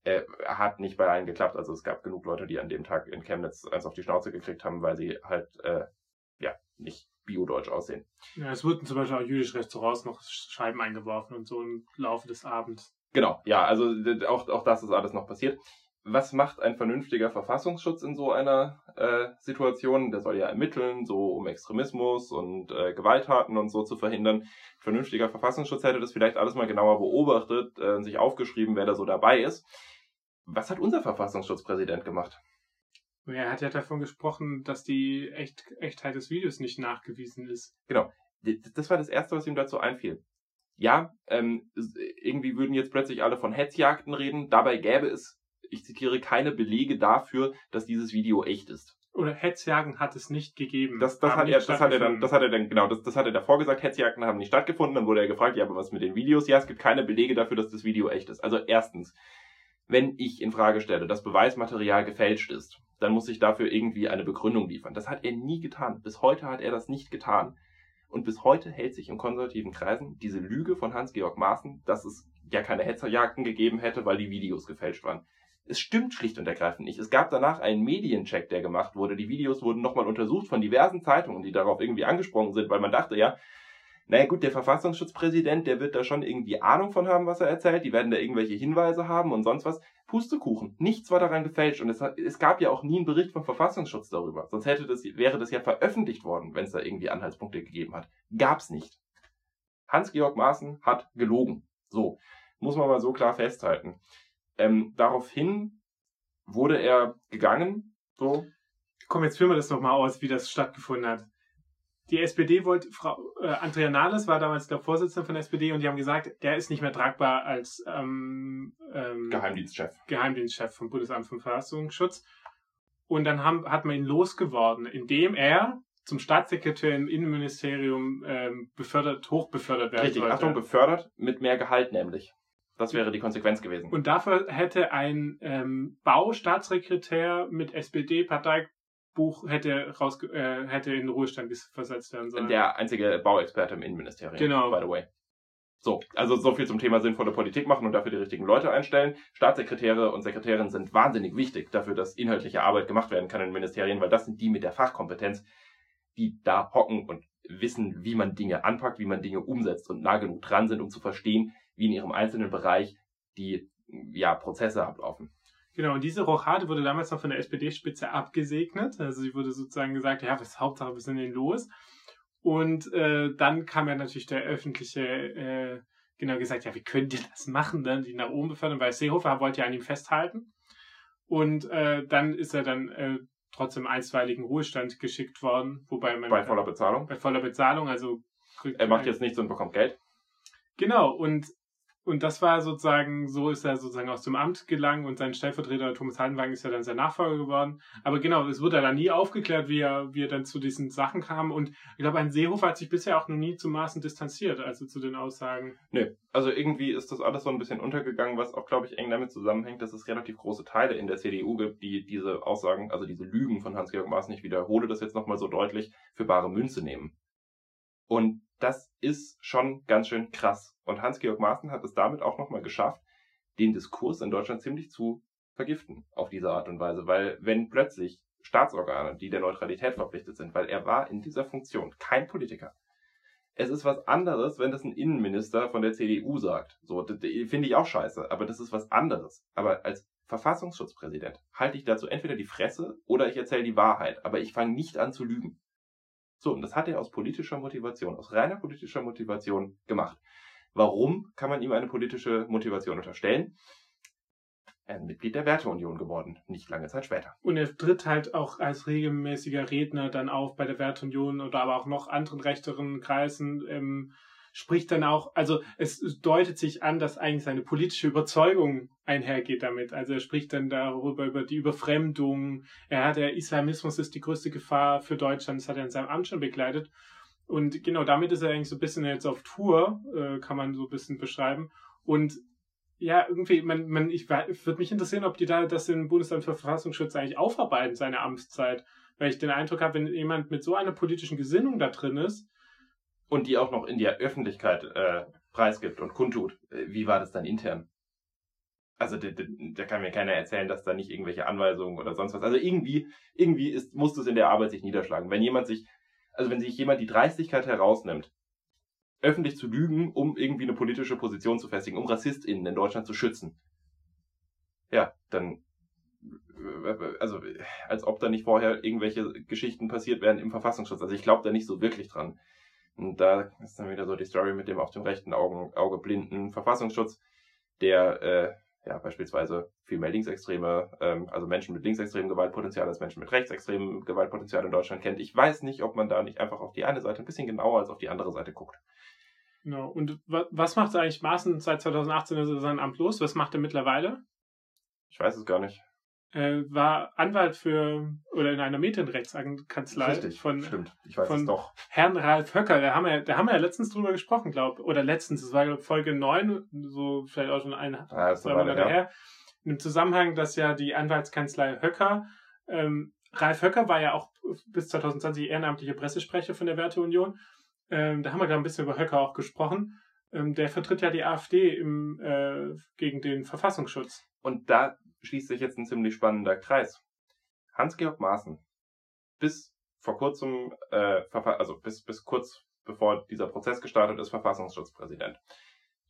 Äh, hat nicht bei allen geklappt. Also es gab genug Leute, die an dem Tag in Chemnitz eins auf die Schnauze gekriegt haben, weil sie halt äh, ja nicht biodeutsch aussehen. Ja, es wurden zum Beispiel auch jüdische Restaurants noch Scheiben eingeworfen und so im Laufe des Abends. Genau, ja, also auch, auch das ist alles noch passiert was macht ein vernünftiger Verfassungsschutz in so einer äh, Situation? Der soll ja ermitteln, so um Extremismus und äh, Gewalttaten und so zu verhindern. Vernünftiger Verfassungsschutz hätte das vielleicht alles mal genauer beobachtet, äh, sich aufgeschrieben, wer da so dabei ist. Was hat unser Verfassungsschutzpräsident gemacht? Er hat ja davon gesprochen, dass die Echt Echtheit des Videos nicht nachgewiesen ist. Genau. Das war das Erste, was ihm dazu einfiel. Ja, ähm, irgendwie würden jetzt plötzlich alle von Hetzjagden reden. Dabei gäbe es ich zitiere, keine Belege dafür, dass dieses Video echt ist. Oder Hetzjagen hat es nicht gegeben. Das, das, hat, er, das hat er dann, das hat er dann, genau, das, das hat er davor gesagt, Hetzjagden haben nicht stattgefunden. Dann wurde er gefragt, ja, aber was mit den Videos? Ja, es gibt keine Belege dafür, dass das Video echt ist. Also erstens, wenn ich in Frage stelle, dass Beweismaterial gefälscht ist, dann muss ich dafür irgendwie eine Begründung liefern. Das hat er nie getan. Bis heute hat er das nicht getan. Und bis heute hält sich in konservativen Kreisen diese Lüge von Hans-Georg Maaßen, dass es ja keine Hetzerjagden gegeben hätte, weil die Videos gefälscht waren. Es stimmt schlicht und ergreifend nicht. Es gab danach einen Mediencheck, der gemacht wurde. Die Videos wurden nochmal untersucht von diversen Zeitungen, die darauf irgendwie angesprungen sind, weil man dachte, ja, naja gut, der Verfassungsschutzpräsident, der wird da schon irgendwie Ahnung von haben, was er erzählt, die werden da irgendwelche Hinweise haben und sonst was. Pustekuchen, nichts war daran gefälscht und es, es gab ja auch nie einen Bericht vom Verfassungsschutz darüber. Sonst hätte das, wäre das ja veröffentlicht worden, wenn es da irgendwie Anhaltspunkte gegeben hat. Gab's nicht. Hans-Georg Maaßen hat gelogen. So, muss man mal so klar festhalten. Ähm, daraufhin wurde er gegangen, so. Komm, jetzt führen wir das nochmal aus, wie das stattgefunden hat die SPD wollte, Frau äh, Andrea Nahles war damals der Vorsitzende von der SPD und die haben gesagt, der ist nicht mehr tragbar als ähm, ähm, Geheimdienstchef. Geheimdienstchef vom Bundesamt für Verfassungsschutz. Und dann haben, hat man ihn losgeworden, indem er zum Staatssekretär im Innenministerium ähm, befördert, hochbefördert werden Richtig, sollte. Achtung, befördert mit mehr Gehalt nämlich. Das wäre die Konsequenz gewesen. Und dafür hätte ein ähm, Baustaatssekretär mit SPD-Partei Buch hätte raus äh, hätte in den Ruhestand versetzt werden sollen. Der einzige Bauexperte im Innenministerium. Genau. By the way. So, also so viel zum Thema sinnvolle Politik machen und dafür die richtigen Leute einstellen. Staatssekretäre und Sekretärinnen sind wahnsinnig wichtig dafür, dass inhaltliche Arbeit gemacht werden kann in Ministerien, weil das sind die mit der Fachkompetenz, die da hocken und wissen, wie man Dinge anpackt, wie man Dinge umsetzt und nah genug dran sind, um zu verstehen, wie in ihrem einzelnen Bereich die ja, Prozesse ablaufen. Genau, und diese Rochade wurde damals noch von der SPD-Spitze abgesegnet. Also sie wurde sozusagen gesagt, ja, was Hauptsache, wir sind denn los. Und äh, dann kam ja natürlich der öffentliche, äh, genau gesagt, ja, wie könnt ihr das machen, dann die nach oben befördern, weil Seehofer wollte ja an ihm festhalten. Und äh, dann ist er dann äh, trotzdem einstweiligen Ruhestand geschickt worden, wobei man. Bei voller Bezahlung? Bei voller Bezahlung, also. Er macht jetzt nichts und bekommt Geld. Genau, und und das war sozusagen, so ist er sozusagen aus dem Amt gelangt und sein Stellvertreter Thomas Haldenwang ist ja dann sein Nachfolger geworden. Aber genau, es wurde dann nie aufgeklärt, wie er, wie er dann zu diesen Sachen kam. Und ich glaube, ein Seehofer hat sich bisher auch noch nie zu Maßen distanziert, also zu den Aussagen. Nö, also irgendwie ist das alles so ein bisschen untergegangen, was auch, glaube ich, eng damit zusammenhängt, dass es relativ große Teile in der CDU gibt, die diese Aussagen, also diese Lügen von Hans-Georg Maaßen, ich wiederhole das jetzt nochmal so deutlich, für bare Münze nehmen. Und das ist schon ganz schön krass. Und Hans-Georg Maaßen hat es damit auch nochmal geschafft, den Diskurs in Deutschland ziemlich zu vergiften auf diese Art und Weise. Weil wenn plötzlich Staatsorgane, die der Neutralität verpflichtet sind, weil er war in dieser Funktion kein Politiker. Es ist was anderes, wenn das ein Innenminister von der CDU sagt. So, finde ich auch scheiße, aber das ist was anderes. Aber als Verfassungsschutzpräsident halte ich dazu entweder die Fresse oder ich erzähle die Wahrheit, aber ich fange nicht an zu lügen. So, und das hat er aus politischer Motivation, aus reiner politischer Motivation gemacht. Warum kann man ihm eine politische Motivation unterstellen? Er ist Mitglied der Werteunion geworden, nicht lange Zeit später. Und er tritt halt auch als regelmäßiger Redner dann auf bei der Werteunion oder aber auch noch anderen rechteren Kreisen. Ähm, spricht dann auch, also es deutet sich an, dass eigentlich seine politische Überzeugung einhergeht damit. Also er spricht dann darüber, über die Überfremdung. Er hat, der Islamismus ist die größte Gefahr für Deutschland. Das hat er in seinem Amt schon begleitet. Und genau damit ist er eigentlich so ein bisschen jetzt auf Tour, äh, kann man so ein bisschen beschreiben. Und ja, irgendwie, man, man, ich würde mich interessieren, ob die da das im Bundesamt für Verfassungsschutz eigentlich aufarbeiten, seine Amtszeit. Weil ich den Eindruck habe, wenn jemand mit so einer politischen Gesinnung da drin ist, und die auch noch in der Öffentlichkeit äh, preisgibt und kundtut. Äh, wie war das dann intern? Also da, da kann mir keiner erzählen, dass da nicht irgendwelche Anweisungen oder sonst was. Also irgendwie, irgendwie ist, muss das in der Arbeit sich niederschlagen. Wenn jemand sich, also wenn sich jemand die Dreistigkeit herausnimmt, öffentlich zu lügen, um irgendwie eine politische Position zu festigen, um RassistInnen in Deutschland zu schützen. Ja, dann äh, also als ob da nicht vorher irgendwelche Geschichten passiert wären im Verfassungsschutz. Also ich glaube da nicht so wirklich dran. Und da ist dann wieder so die Story mit dem auf dem rechten Augen, Auge blinden Verfassungsschutz, der äh, ja beispielsweise viel mehr Linksextreme, ähm, also Menschen mit linksextremem Gewaltpotenzial als Menschen mit rechtsextremem Gewaltpotenzial in Deutschland kennt. Ich weiß nicht, ob man da nicht einfach auf die eine Seite ein bisschen genauer als auf die andere Seite guckt. Genau. Und was macht eigentlich Maaßen seit 2018 ist er sein Amt los? Was macht er mittlerweile? Ich weiß es gar nicht äh, war Anwalt für oder in einer Medienrechtskanzlei Richtig, von, stimmt. Ich weiß von es doch. Herrn Ralf Höcker. Da haben wir, da haben wir ja letztens drüber gesprochen, glaube Oder letztens, das war glaub, Folge 9, so vielleicht auch schon ein, ah, zwei Monate her. her. Im Zusammenhang, dass ja die Anwaltskanzlei Höcker, ähm, Ralf Höcker war ja auch bis 2020 ehrenamtlicher Pressesprecher von der Werteunion. Ähm, da haben wir gerade ein bisschen über Höcker auch gesprochen. Ähm, der vertritt ja die AfD im, äh, gegen den Verfassungsschutz. Und da schließt sich jetzt ein ziemlich spannender Kreis. Hans-Georg Maaßen, bis vor kurzem, äh, also bis, bis kurz bevor dieser Prozess gestartet ist, Verfassungsschutzpräsident,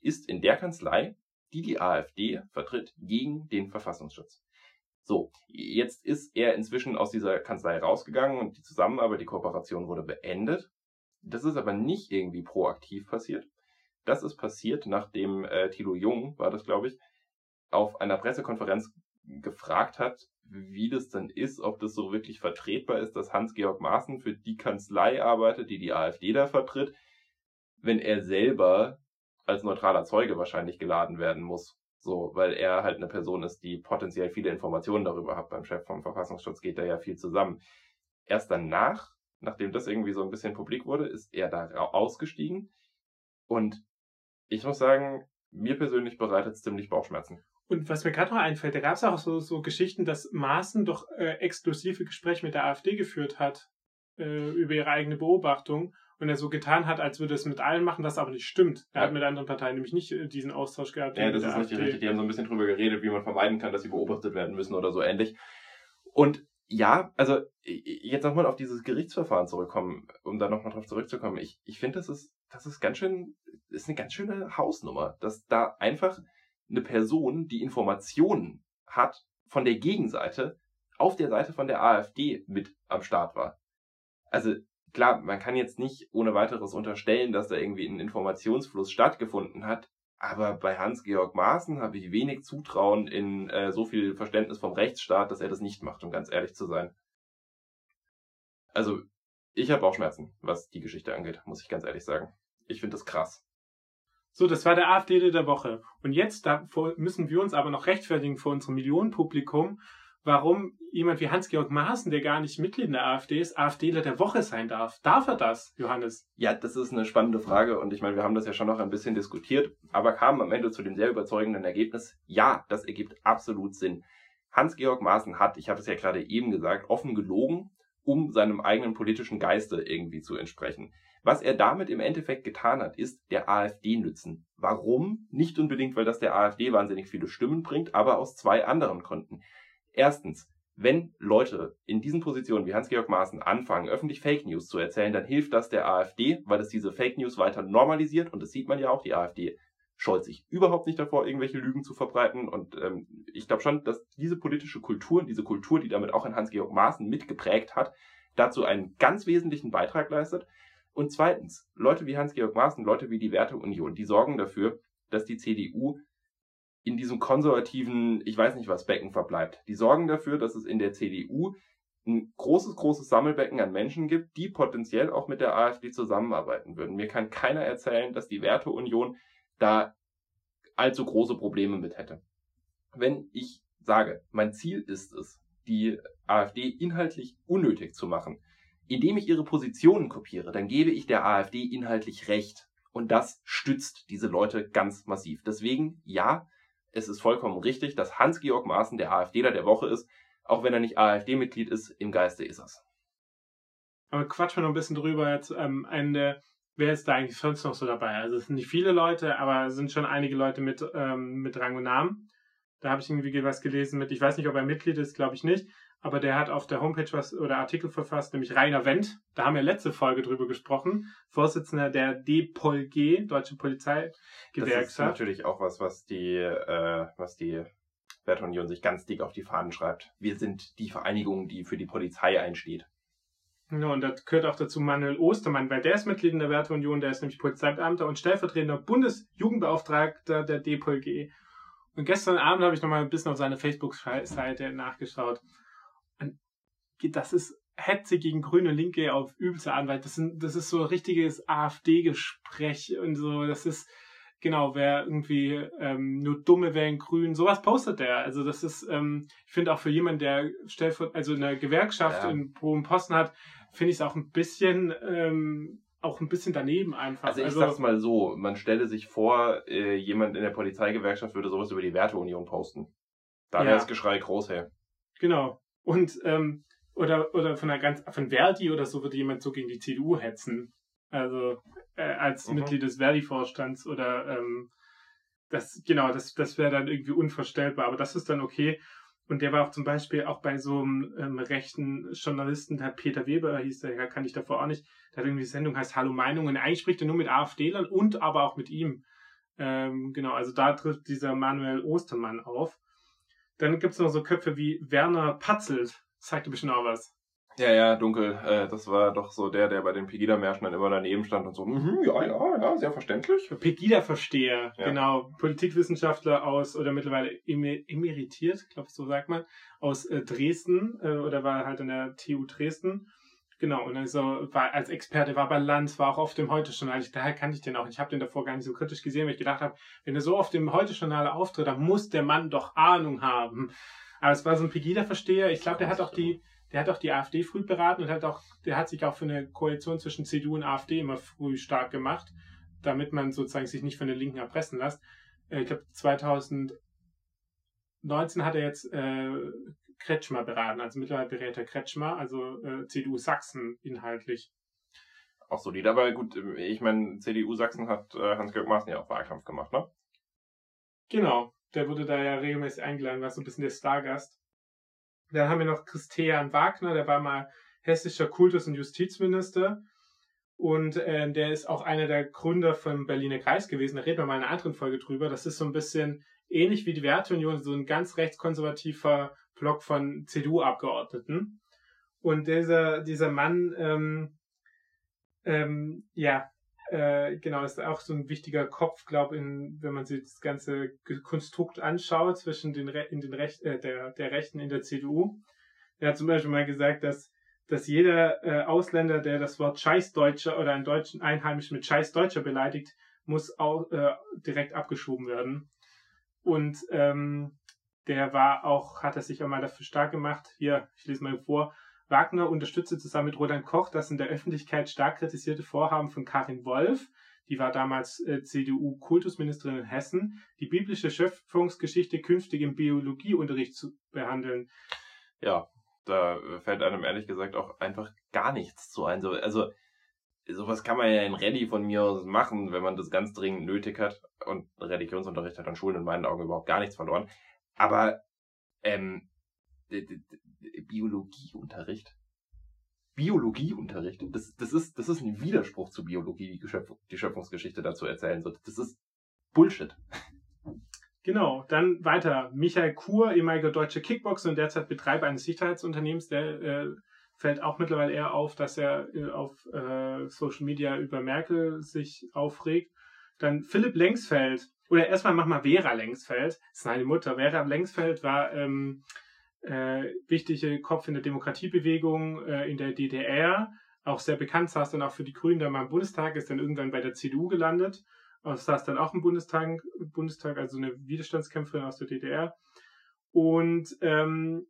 ist in der Kanzlei, die die AfD vertritt, gegen den Verfassungsschutz. So, jetzt ist er inzwischen aus dieser Kanzlei rausgegangen und die Zusammenarbeit, die Kooperation wurde beendet. Das ist aber nicht irgendwie proaktiv passiert. Das ist passiert, nachdem äh, Thilo Jung, war das glaube ich, auf einer Pressekonferenz gefragt hat, wie das denn ist, ob das so wirklich vertretbar ist, dass Hans-Georg Maaßen für die Kanzlei arbeitet, die die AfD da vertritt, wenn er selber als neutraler Zeuge wahrscheinlich geladen werden muss. So, weil er halt eine Person ist, die potenziell viele Informationen darüber hat. Beim Chef vom Verfassungsschutz geht da ja viel zusammen. Erst danach, nachdem das irgendwie so ein bisschen publik wurde, ist er da ausgestiegen. Und ich muss sagen, mir persönlich bereitet es ziemlich Bauchschmerzen. Und was mir gerade noch einfällt, da gab es auch so, so Geschichten, dass Maaßen doch äh, exklusive Gespräche mit der AfD geführt hat äh, über ihre eigene Beobachtung und er so getan hat, als würde es mit allen machen, was aber nicht stimmt. Er ja. hat mit anderen Parteien nämlich nicht äh, diesen Austausch gehabt. Ja, das ist nicht richtig. Die haben so ein bisschen drüber geredet, wie man vermeiden kann, dass sie beobachtet werden müssen oder so ähnlich. Und ja, also jetzt nochmal auf dieses Gerichtsverfahren zurückkommen, um da nochmal drauf zurückzukommen. Ich, ich finde, das ist, das ist ganz schön, ist eine ganz schöne Hausnummer, dass da einfach eine Person, die Informationen hat von der Gegenseite, auf der Seite von der AfD mit am Start war. Also klar, man kann jetzt nicht ohne weiteres unterstellen, dass da irgendwie ein Informationsfluss stattgefunden hat, aber bei Hans-Georg Maaßen habe ich wenig Zutrauen in äh, so viel Verständnis vom Rechtsstaat, dass er das nicht macht, um ganz ehrlich zu sein. Also, ich habe Bauchschmerzen, was die Geschichte angeht, muss ich ganz ehrlich sagen. Ich finde das krass. So, das war der AfD der Woche. Und jetzt müssen wir uns aber noch rechtfertigen vor unserem Millionenpublikum, warum jemand wie Hans-Georg Maaßen, der gar nicht Mitglied in der AfD ist, AfDler der Woche sein darf. Darf er das, Johannes? Ja, das ist eine spannende Frage und ich meine, wir haben das ja schon noch ein bisschen diskutiert, aber kamen am Ende zu dem sehr überzeugenden Ergebnis, ja, das ergibt absolut Sinn. Hans-Georg Maaßen hat, ich habe es ja gerade eben gesagt, offen gelogen, um seinem eigenen politischen Geiste irgendwie zu entsprechen. Was er damit im Endeffekt getan hat, ist der AfD nützen. Warum? Nicht unbedingt, weil das der AfD wahnsinnig viele Stimmen bringt, aber aus zwei anderen Gründen. Erstens, wenn Leute in diesen Positionen wie Hans-Georg Maaßen anfangen, öffentlich Fake News zu erzählen, dann hilft das der AfD, weil es diese Fake News weiter normalisiert und das sieht man ja auch, die AfD scheut sich überhaupt nicht davor, irgendwelche Lügen zu verbreiten. Und ähm, ich glaube schon, dass diese politische Kultur, diese Kultur, die damit auch in Hans-Georg Maaßen mitgeprägt hat, dazu einen ganz wesentlichen Beitrag leistet. Und zweitens, Leute wie Hans-Georg Maaßen, Leute wie die Werteunion, die sorgen dafür, dass die CDU in diesem konservativen, ich weiß nicht was, Becken verbleibt. Die sorgen dafür, dass es in der CDU ein großes, großes Sammelbecken an Menschen gibt, die potenziell auch mit der AfD zusammenarbeiten würden. Mir kann keiner erzählen, dass die Werteunion da allzu große Probleme mit hätte. Wenn ich sage, mein Ziel ist es, die AfD inhaltlich unnötig zu machen, indem ich ihre Positionen kopiere, dann gebe ich der AfD inhaltlich recht. Und das stützt diese Leute ganz massiv. Deswegen, ja, es ist vollkommen richtig, dass Hans-Georg Maaßen der AfDler der Woche ist. Auch wenn er nicht AfD-Mitglied ist, im Geiste ist es. Aber quatschen wir noch ein bisschen drüber jetzt am Ende. Wer ist da eigentlich sonst noch so dabei? Also es sind nicht viele Leute, aber es sind schon einige Leute mit, ähm, mit Rang und Namen. Da habe ich irgendwie was gelesen mit, ich weiß nicht, ob er Mitglied ist, glaube ich nicht, aber der hat auf der Homepage was oder Artikel verfasst, nämlich Rainer Wendt. Da haben wir letzte Folge drüber gesprochen. Vorsitzender der DPOLG, Deutsche Polizeigewerkschaft. Das ist natürlich auch was, was die, äh, was die Werteunion sich ganz dick auf die Fahnen schreibt. Wir sind die Vereinigung, die für die Polizei einsteht. Ja, und das gehört auch dazu Manuel Ostermann, weil der ist Mitglied in der Werteunion, der ist nämlich Polizeibeamter und stellvertretender Bundesjugendbeauftragter der DPOLG. Und gestern Abend habe ich nochmal ein bisschen auf seine Facebook-Seite nachgeschaut das ist Hetze gegen Grüne Linke auf übelste Anwalt. Das, sind, das ist so ein richtiges AfD-Gespräch und so. Das ist, genau, wer irgendwie ähm, nur Dumme wählen Grün, sowas postet der. Also das ist, ähm, ich finde auch für jemanden, der stellvert, also eine Gewerkschaft ja. in pro Posten hat, finde ich es auch ein bisschen, ähm, auch ein bisschen daneben einfach. Also ich also, sag's mal so, man stelle sich vor, äh, jemand in der Polizeigewerkschaft würde sowas über die Werteunion posten. Da wäre ja. das Geschrei groß her. Genau. Und ähm, oder, oder von einer ganz, von Verdi oder so würde jemand so gegen die CDU hetzen. Also äh, als mhm. Mitglied des Verdi-Vorstands oder ähm, das, genau, das, das wäre dann irgendwie unvorstellbar, aber das ist dann okay. Und der war auch zum Beispiel auch bei so einem ähm, rechten Journalisten, der Peter Weber hieß der, kann ich davor auch nicht, der hat irgendwie die Sendung heißt Hallo Meinung und eigentlich spricht er nur mit AfD-Lern und aber auch mit ihm. Ähm, genau, also da trifft dieser Manuel Ostermann auf. Dann gibt's noch so Köpfe wie Werner Patzelt. Dir bestimmt auch was. Ja, ja, dunkel. Äh, das war doch so der, der bei den Pegida-Märschen dann immer daneben stand und so, mhm, ja, ja, ja, sehr verständlich. Pegida-Versteher, ja. genau. Politikwissenschaftler aus, oder mittlerweile emeritiert, glaube ich, so sagt man, aus äh, Dresden, äh, oder war halt an der TU Dresden. Genau, und also war als Experte war bei Lanz, war auch auf dem Heute-Journal. Daher kannte ich den auch. Ich habe den davor gar nicht so kritisch gesehen, weil ich gedacht habe, wenn er so auf dem Heute-Journal auftritt, dann muss der Mann doch Ahnung haben. Aber es war so ein Pegida-Versteher. Ich glaube, der hat auch die, der hat auch die AfD früh beraten und hat auch, der hat sich auch für eine Koalition zwischen CDU und AfD immer früh stark gemacht, damit man sozusagen sich nicht von den Linken erpressen lässt. Äh, ich glaube, 2019 hat er jetzt äh, Kretschmer beraten, also mittlerweile berät er Kretschmer, also äh, CDU Sachsen inhaltlich. Auch solid, aber gut, ich meine, CDU Sachsen hat äh, Hans-Georg Maaßen ja auch Wahlkampf gemacht, ne? Genau, der wurde da ja regelmäßig eingeladen, war so ein bisschen der Stargast. Dann haben wir noch Christian Wagner, der war mal hessischer Kultus- und Justizminister. Und äh, der ist auch einer der Gründer vom Berliner Kreis gewesen. Da reden wir mal in einer anderen Folge drüber. Das ist so ein bisschen ähnlich wie die Werteunion, so ein ganz rechtskonservativer Block von CDU-Abgeordneten. Und dieser, dieser Mann, ähm, ähm, ja, äh, genau, ist auch so ein wichtiger Kopf, glaube ich, wenn man sich das ganze Konstrukt anschaut zwischen den, Re in den Rech äh, der, der Rechten in der CDU. Er hat zum Beispiel mal gesagt, dass, dass jeder äh, Ausländer, der das Wort Scheißdeutscher oder einen deutschen Einheimischen mit Scheißdeutscher beleidigt, muss auch äh, direkt abgeschoben werden. Und ähm, der war auch, hat er sich auch mal dafür stark gemacht. Hier, ich lese mal vor. Wagner unterstützte zusammen mit Roland Koch das in der Öffentlichkeit stark kritisierte Vorhaben von Karin Wolf, die war damals äh, CDU-Kultusministerin in Hessen, die biblische Schöpfungsgeschichte künftig im Biologieunterricht zu behandeln. Ja, da fällt einem ehrlich gesagt auch einfach gar nichts zu ein. Also, sowas kann man ja in Rallye von mir aus machen, wenn man das ganz dringend nötig hat. Und Religionsunterricht hat an Schulen in meinen Augen überhaupt gar nichts verloren. Aber ähm, Biologieunterricht. Biologieunterricht. Das, das, ist, das ist ein Widerspruch zur Biologie, die, Schöpf die Schöpfungsgeschichte dazu erzählen wird. Das ist Bullshit. Genau, dann weiter. Michael Kur, ehemaliger deutscher Kickboxer und derzeit Betreiber eines Sicherheitsunternehmens, der äh, fällt auch mittlerweile eher auf, dass er äh, auf äh, Social Media über Merkel sich aufregt. Dann Philipp Lengsfeld, oder erstmal mach mal Vera Lengsfeld, das ist seine Mutter. Vera Lengsfeld war ähm, äh, wichtige Kopf in der Demokratiebewegung äh, in der DDR, auch sehr bekannt, saß dann auch für die Grünen da mal im Bundestag, ist dann irgendwann bei der CDU gelandet, saß dann auch im Bundestag, Bundestag, also eine Widerstandskämpferin aus der DDR. Und ähm,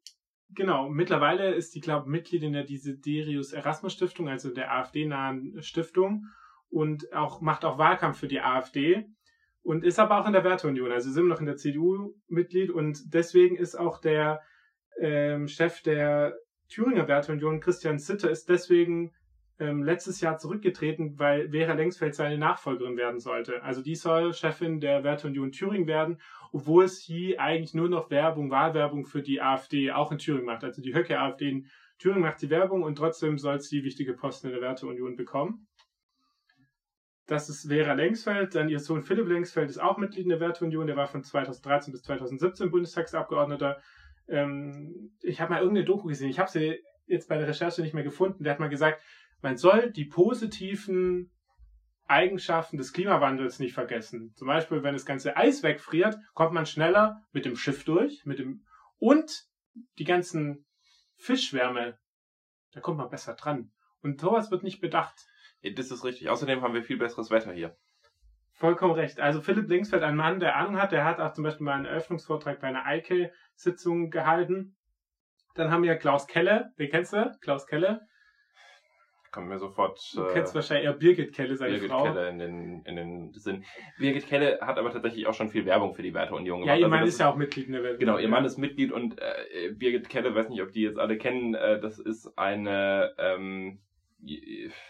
genau, mittlerweile ist die, glaube ich, Mitglied in der Desiderius Erasmus Stiftung, also der AfD-nahen Stiftung, und auch macht auch Wahlkampf für die AfD und ist aber auch in der Werteunion. Also sind wir noch in der CDU Mitglied und deswegen ist auch der ähm, Chef der Thüringer Werteunion, Christian Sitter, ist deswegen ähm, letztes Jahr zurückgetreten, weil Vera Lengsfeld seine Nachfolgerin werden sollte. Also die soll Chefin der Werteunion Thüringen werden, obwohl sie eigentlich nur noch Werbung, Wahlwerbung für die AfD auch in Thüringen macht. Also die Höcke AfD in Thüringen macht sie Werbung und trotzdem soll sie wichtige Posten in der Werteunion bekommen. Das ist Vera Lengsfeld, dann ihr Sohn Philipp Lengsfeld ist auch Mitglied in der Werteunion, der war von 2013 bis 2017 Bundestagsabgeordneter ähm, ich habe mal irgendeine Doku gesehen, ich habe sie jetzt bei der Recherche nicht mehr gefunden, der hat mal gesagt, man soll die positiven Eigenschaften des Klimawandels nicht vergessen. Zum Beispiel, wenn das ganze Eis wegfriert, kommt man schneller mit dem Schiff durch, mit dem und die ganzen Fischwärme, da kommt man besser dran. Und sowas wird nicht bedacht. Das ist richtig. Außerdem haben wir viel besseres Wetter hier. Vollkommen recht. Also Philipp Linksfeld, ein Mann, der Ahnung hat, der hat auch zum Beispiel mal einen Eröffnungsvortrag bei einer Eike-Sitzung gehalten. Dann haben wir Klaus Kelle, den kennst du? Klaus Kelle. Kommt mir sofort. Du äh, kennst wahrscheinlich eher Birgit Kelle, seine Birgit Frau. Birgit Kelle in den, in den Sinn. Birgit Kelle hat aber tatsächlich auch schon viel Werbung für die Werteunion gemacht. Ja, ihr also Mann also ist ja auch Mitglied in der Welt. Genau, ihr Mann ist Mitglied und äh, Birgit Kelle, weiß nicht, ob die jetzt alle kennen, äh, das ist eine ähm,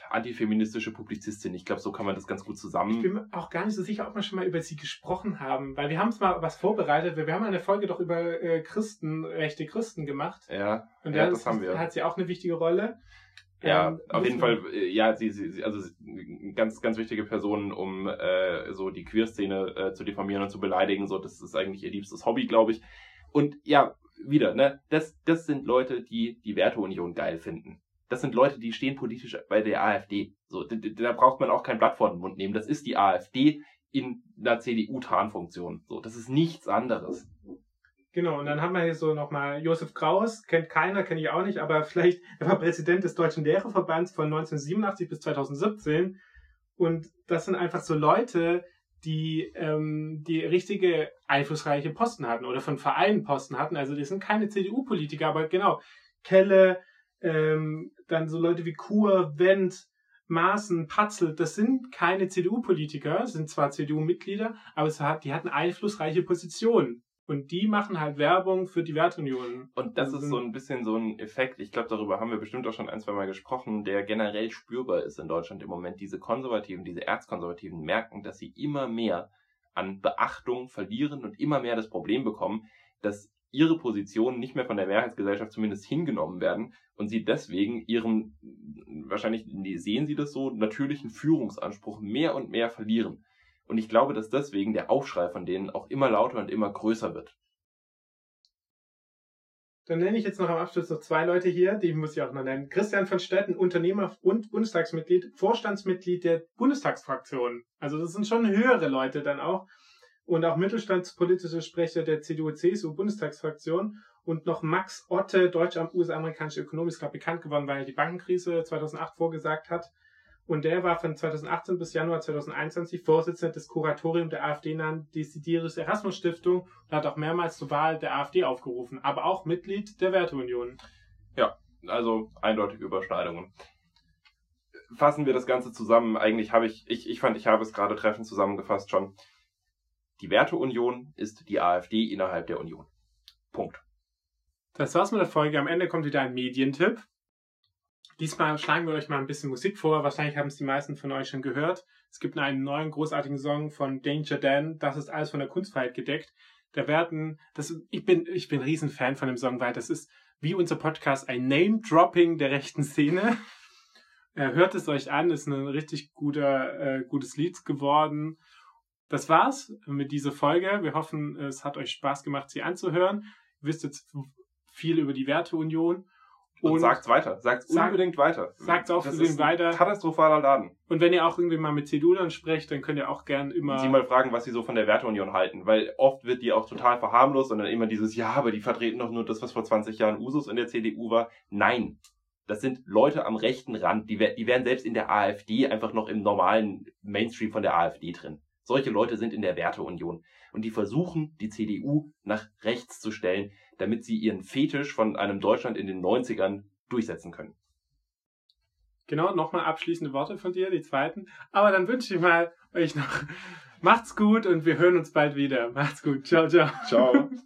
antifeministische Publizistin. Ich glaube, so kann man das ganz gut zusammen. Ich bin mir auch gar nicht so sicher, ob wir schon mal über sie gesprochen haben, weil wir haben es mal was vorbereitet. Wir haben eine Folge doch über äh, Christen, rechte Christen gemacht. Ja, Und ja da das ist- haben wir. hat sie auch eine wichtige Rolle. Ja, Ähm, auf jeden Fall, äh, ja, sie, sie, sie also sie- ganz, ganz wichtige Person, um äh, so die Queer-Szene äh, zu diffamieren und zu beleidigen. So, das ist eigentlich ihr liebstes Hobby, glaube ich. Und ja, wieder, ne, das, das sind Leute, die die Werteunion geil finden. Das sind Leute, die stehen politisch bei der AfD. So, da braucht man auch kein Blatt vor den Mund nehmen. Das ist die AfD in einer CDU-Tarnfunktion. So, das ist nichts anderes. Genau, und dann haben wir hier so nochmal Josef Kraus, kennt keiner, kenne ich auch nicht, aber vielleicht, er war Präsident des Deutschen Lehrerverbands von 1987 bis 2017. Und das sind einfach so Leute, die ähm, die richtige einflussreiche Posten hatten oder von Vereinen Posten hatten. Also die sind keine CDU-Politiker, aber genau, Kelle, ähm, dann so Leute wie Kur, Wendt, Maaßen, Patzel, das sind keine CDU-Politiker, sind zwar CDU-Mitglieder, aber hat, die hatten einflussreiche Positionen. Und die machen halt Werbung für die Wertunion. Und das Also ist so ein bisschen so ein Effekt, ich glaube, darüber haben wir bestimmt auch schon ein, zwei Mal gesprochen, der generell spürbar ist in Deutschland im Moment. Diese Konservativen, diese Erzkonservativen merken, dass sie immer mehr an Beachtung verlieren und immer mehr das Problem bekommen, dass ihre Positionen nicht mehr von der Mehrheitsgesellschaft zumindest hingenommen werden und sie deswegen ihren, wahrscheinlich sehen sie das so, natürlichen Führungsanspruch mehr und mehr verlieren. Und ich glaube, dass deswegen der Aufschrei von denen auch immer lauter und immer größer wird. Dann nenne ich jetzt noch am Abschluss noch zwei Leute hier, die muss ich auch noch nennen. Christian von Stetten, Unternehmer und Bundestagsmitglied, Vorstandsmitglied der Bundestagsfraktion. Also das sind schon höhere Leute dann auch. Und auch mittelstandspolitische Sprecher der CDU-CSU-Bundestagsfraktion. Und noch Max Otte, deutsch-US-amerikanischer Ökonom, ist gerade bekannt geworden, weil er die Bankenkrise 2008 vorgesagt hat. Und der war von 2018 bis Januar 2021 Vorsitzender des Kuratoriums der AfD-nahen Desiderius Erasmus Stiftung und hat auch mehrmals zur Wahl der AfD aufgerufen, aber auch Mitglied der Werteunion. Also eindeutige Überschneidungen. Fassen wir das Ganze zusammen. Eigentlich habe ich, ich, ich fand, ich habe es gerade treffend zusammengefasst schon. Die Werteunion ist die AfD innerhalb der Union. Punkt. Das war's mit der Folge. Am Ende kommt wieder ein Medientipp. Diesmal schlagen wir euch mal ein bisschen Musik vor. Wahrscheinlich haben es die meisten von euch schon gehört. Es gibt einen neuen großartigen Song von Danger Dan. Das ist alles von der Kunstfreiheit gedeckt. Da werden, das, ich bin, ich bin Riesenfan von dem Song, weil das ist wie unser Podcast ein Name-Dropping der rechten Szene. (laughs) Äh, hört es euch an, ist ein richtig guter, äh, gutes Lied geworden. Das war's mit dieser Folge. Wir hoffen, es hat euch Spaß gemacht, sie anzuhören. Ihr wisst jetzt viel über die Werteunion. Und, Und, sagt's weiter. Sagt's Sag- unbedingt weiter. sagt's auch Das unbedingt weiter. Katastrophaler Laden. und wenn ihr auch irgendwie mal mit CDU sprecht, dann könnt ihr auch gern immer. Sie mal fragen, was sie so von der Werteunion halten, weil oft wird die auch total verharmlost und dann immer dieses, ja, aber die vertreten doch nur das, was vor 20 Jahren Usus in der CDU war. Nein. Das sind Leute am rechten Rand, die, die wären selbst in der AfD einfach noch im normalen Mainstream von der AfD drin. Solche Leute sind in der Werteunion. Und die versuchen, die CDU nach rechts zu stellen, damit sie ihren Fetisch von einem Deutschland in den 90ern durchsetzen können. Genau, nochmal abschließende Worte von dir, die zweiten. Aber dann wünsche ich mal euch noch, (laughs) macht's gut und wir hören uns bald wieder. Macht's gut. Ciao, ciao. Ciao. (laughs)